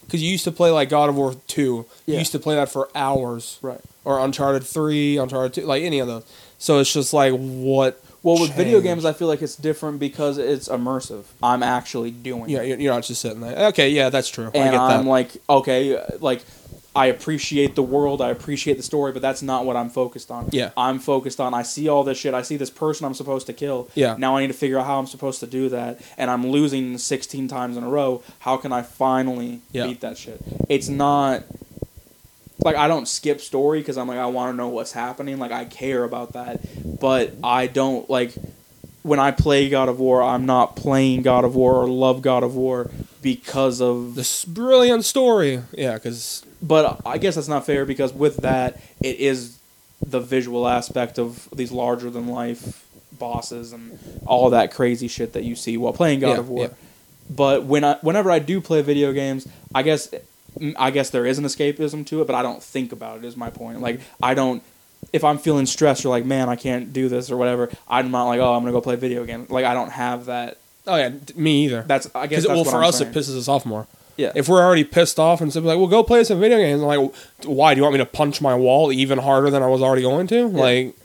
Because you used to play like God of War 2. You used to play that for hours. Right. Or Uncharted 3, Uncharted 2, like any of those. So it's just like, what? Well, with video games, I feel like it's different because it's immersive. I'm actually doing Yeah, it. you're you're not just sitting there. Okay, yeah, that's true. I and I'm that. like, okay, like I appreciate the world, I appreciate the story, but that's not what I'm focused on. Yeah. I'm focused on I see all this shit, I see this person I'm supposed to kill. Yeah. Now I need to figure out how I'm supposed to do that, and I'm losing 16 times in a row. How can I finally Yeah. beat that shit? It's not like I don't skip story because I'm like I want to know what's happening. Like I care about that, but I don't like when I play God of War. I'm not playing God of War or love God of War because of this brilliant story. Yeah, because but I guess that's not fair because with that, it is the visual aspect of these larger than life bosses and all that crazy shit that you see while playing God Yeah, of War. yeah. But when I, whenever I do play video games, I guess I guess there is an escapism to it, but I don't think about it. Is my point? Like mm-hmm. I don't. If I'm feeling stressed or like, man, I can't do this or whatever, I'm not like, oh, I'm gonna go play video game. Like I don't have that. Oh yeah, me either. That's I guess. That's well, what for I'm us, saying. it pisses us off more. Yeah. If we're already pissed off and simply like, well, go play some video games. I'm like, why? Do you want me to punch my wall even harder than I was already going to? Like,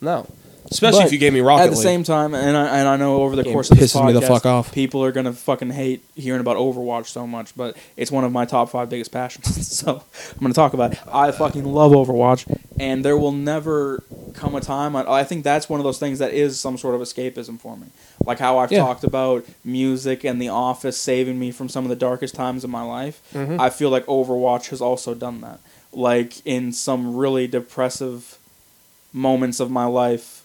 no. Especially But if you gave me Rocket at the League. same time, and I, and I know over the Game course of this pisses me the podcast, fuck off. people are gonna fucking hate hearing about Overwatch so much, but it's one of my top five biggest passions. [laughs] so I'm gonna talk about it. I fucking love Overwatch, and there will never come a time. I, I think that's one of those things that is some sort of escapism for me. Like how I've Yeah. talked about music and The Office saving me from some of the darkest times of my life. Mhm. I feel like Overwatch has also done that. Like in some really depressive moments of my life,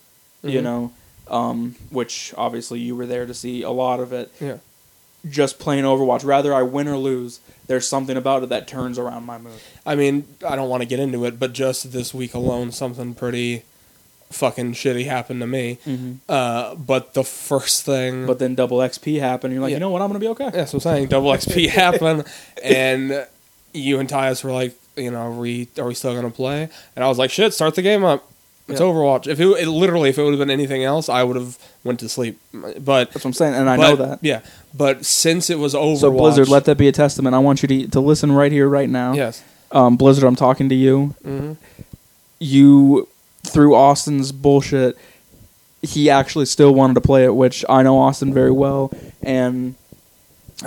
you Mhm. know, um, which obviously you were there to see a lot of it. Yeah. Just playing Overwatch, rather I win or lose, there's something about it that turns around my mood. I mean, I don't want to get into it, but just this week alone, something pretty fucking shitty happened to me. Uh, but the first thing, But then double XP happened, you're like, Yeah. you know what, I'm gonna be okay. yeah, so I'm saying double XP [laughs] happened, and you and Tyus were like, you know, are we are we still gonna play? And I was like, shit, start the game up. It's Yeah. Overwatch. If it, it literally, if it would have been anything else, I would have went to sleep. But That's what I'm saying, and I but- know that. Yeah, but since it was Overwatch, So Blizzard, let that be a testament. I want you to to listen right here, right now. yes, Um, Blizzard, I'm talking to you. hmm You through Austin's bullshit, he actually still wanted to play it, which I know Austin very well, and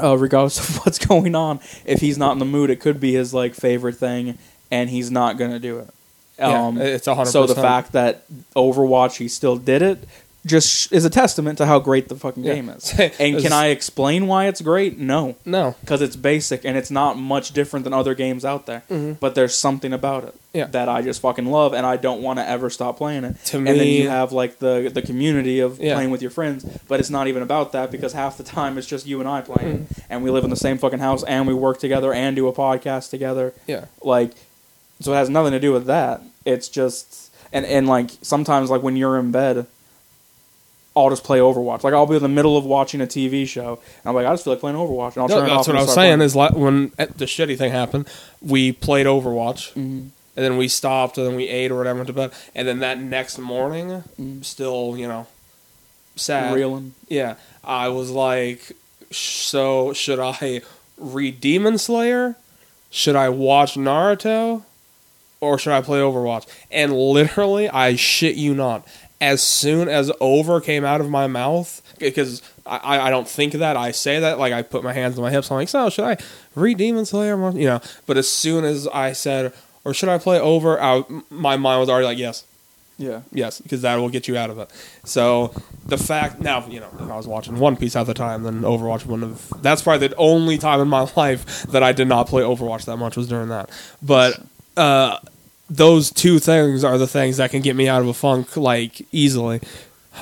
uh, regardless of [laughs] what's going on, if he's not in the mood, it could be his like favorite thing, and he's not gonna do it. Yeah, Um, it's a hundred. so the fact that Overwatch he still did it just is a testament to how great the fucking Yeah. game is. [laughs] And can I explain why it's great? No, no, because it's basic and it's not much different than other games out there. Mhm. But there's something about it Yeah. that I just fucking love, and I don't want to ever stop playing it. To and then you have like the the community of Yeah. playing with your friends, but it's not even about that because half the time it's just you and I playing, Mm-hmm. and we live in the same fucking house, and we work together, and do a podcast together. yeah, Like, so it has nothing to do with that. It's just and and like sometimes like when you're in bed. I'll just play Overwatch. Like I'll be in the middle of watching a TV show, and I'm like, I just feel like playing Overwatch, and I'll No, turn that's what I was saying. playing. Is like when the shitty thing happened, we played Overwatch, Mhm. and then we stopped, and then we ate or whatever, went to bed, and then that next morning, Mhm. still you know, sad. reeling. Yeah, I was like, so should I read Demon Slayer? Should I watch Naruto? Or should I play Overwatch? And literally, I shit you not. As soon as over came out of my mouth, because I, I don't think that, I say that, like I put my hands on my hips, I'm like, so should I read Demon Slayer? You know, but as soon as I said, or should I play over, I, my mind was already like, yes, Yeah. Yes, because that will get you out of it. So the fact now, you know, if I was watching One Piece at the time, then Overwatch wouldn't have. That's probably the only time in my [laughs] life that I did not play Overwatch that much was during that. But uh, those two things are the things that can get me out of a funk like easily.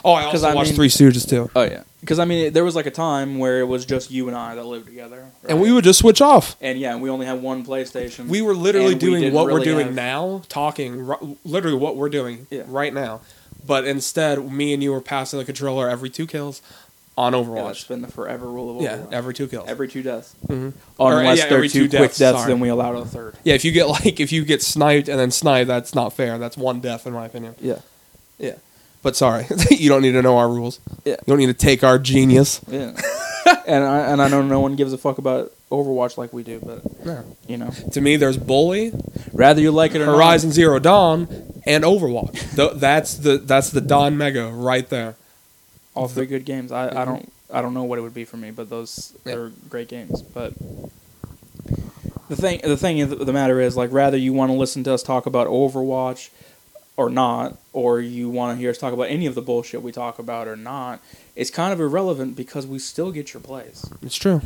Oh, I also I watched mean- Three Stooges too, Oh yeah. Because I mean, there was like a time where it was just you and I that lived together, and we would just switch off. and yeah, we only had one PlayStation. We were literally we doing didn't what we're doing have- now, talking ri- literally what we're doing Yeah. right now. But instead, me and you were passing the controller every two kills on Yeah, Overwatch. that's been the forever rule of Overwatch. Yeah, every two kills. every two deaths, Mhm. Or, unless yeah, they're every two, two quick deaths, deaths, sorry. then we allow a third. Yeah, if you get like if you get sniped and then sniped, that's not fair. That's one death in my opinion. Yeah, Yeah. But sorry, [laughs] you don't need to know our rules. Yeah. You don't need to take our genius. yeah. and I and I know no one gives a fuck about Overwatch like we do, but No. you know, To me, there's Bully, rather you like it or Horizon Zero Dawn, and Overwatch. Th- that's the that's the Dawn Mega right there. Not, all three [laughs] good games. I, I don't I don't know what it would be for me, but those Yeah. are great games. But the thing the thing of the matter is, like, rather you want to listen to us talk about Overwatch or not, or you want to hear us talk about any of the bullshit we talk about or not, it's kind of irrelevant because we still get your plays. It's true.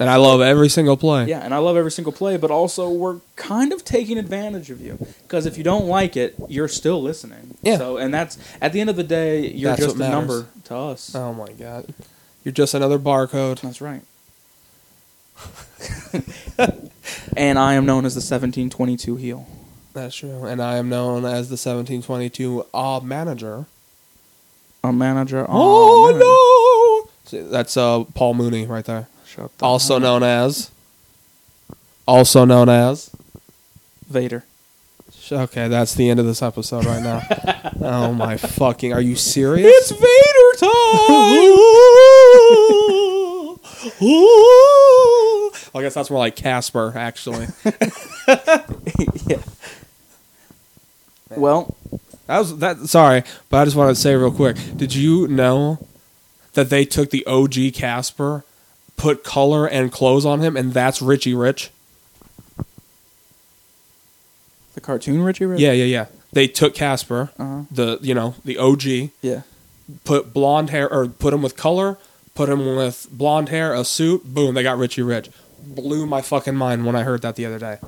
And I love every single play. Yeah, and I love every single play, but also we're kind of taking advantage of you because if you don't like it, you're still listening. Yeah. So, and that's at the end of the day, you're That's just a matters. number to us. Oh my god. You're just another barcode. That's right. [laughs] and I am known as the 1722 heel. That's true. And I am known as the 1722 uh, manager. A manager. Oh, no! See, that's uh, Paul Mooney right there. Also hell known as. Also known as. Vader. Okay, that's the end of this episode right now. [laughs] oh my fucking! Are you serious? It's Vader time. [laughs] I guess that's more like Casper, actually. [laughs] yeah. Well, That was that. Sorry, but I just wanted to say real quick. Did you know that they took the OG Casper, put color and clothes on him, and that's Richie Rich? the cartoon Richie Rich. Yeah, yeah, yeah. They took Casper, Uh-huh. the you know the OG, Yeah. put blonde hair or put him with color, put him with blonde hair, a suit. Boom, they got Richie Rich. Blew my fucking mind when I heard that the other day.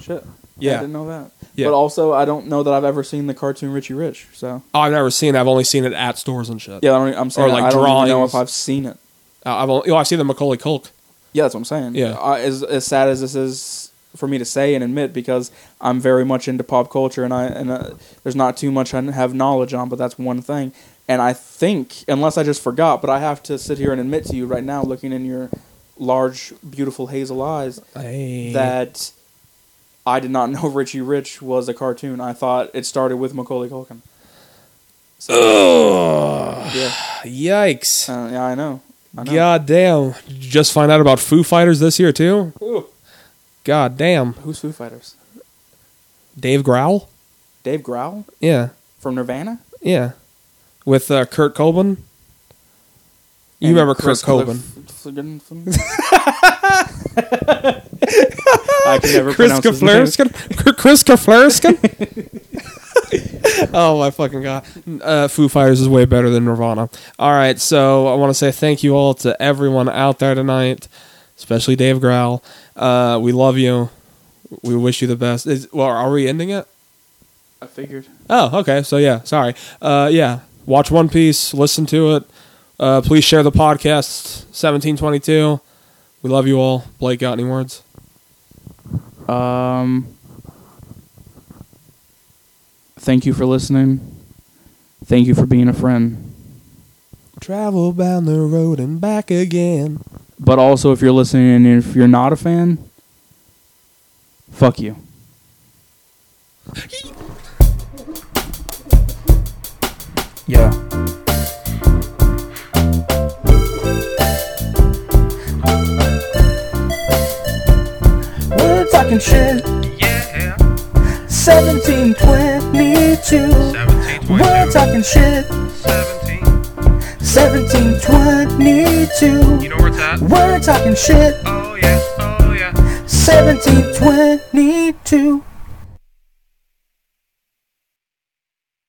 Shit. Yeah. I didn't know that. Yeah. But also, I don't know that I've ever seen the cartoon Richie Rich. So Oh, I've never seen it. I've only seen it at stores and shit. yeah, I don't, I'm saying like I don't even know if I've seen it. Uh, I've only, oh, I've seen the Macaulay Culk. Yeah, that's what I'm saying. Yeah. Uh, as as sad as this is for me to say and admit, because I'm very much into pop culture, and I and uh, there's not too much I have knowledge on, but that's one thing. And I think, unless I just forgot, but I have to sit here and admit to you right now, looking in your large, beautiful hazel eyes, Hey. that I did not [laughs] know Richie Rich was a cartoon. I thought it started with Macaulay Culkin. So, Ugh. yeah, Yikes. uh, yeah, I know. God damn. Did you just find out about Foo Fighters this year, too? God damn. Who's Foo Fighters? Dave Grohl? Dave Grohl Yeah. from Nirvana. Yeah. With uh, Kurt Cobain? You And remember Chris Kurt Cobain. [laughs] I can never Chris pronounce his name. Chris Kaflarskin? [laughs] [laughs] oh my fucking god. Uh, Foo Fighters is way better than Nirvana. All right, so I want to say thank you all to everyone out there tonight, especially Dave Grohl. Uh, we love you. We wish you the best. Is, well, are we ending it? I figured. Oh, okay. So yeah, sorry. Uh, yeah, watch One Piece, listen to it. Uh, please share the podcast. Seventeen twenty two. We love you all. Blake, got any words? Um, thank you for listening. Thank you for being a friend. Travel down the road and back again. But also, if you're listening and if you're not a fan, fuck you. Yeah. We're talking shit. Yeah. 1722. 1722. We're talking shit. 17. 1722. You know where it's at? We're talking shit. Oh yeah. Oh yeah. 1722.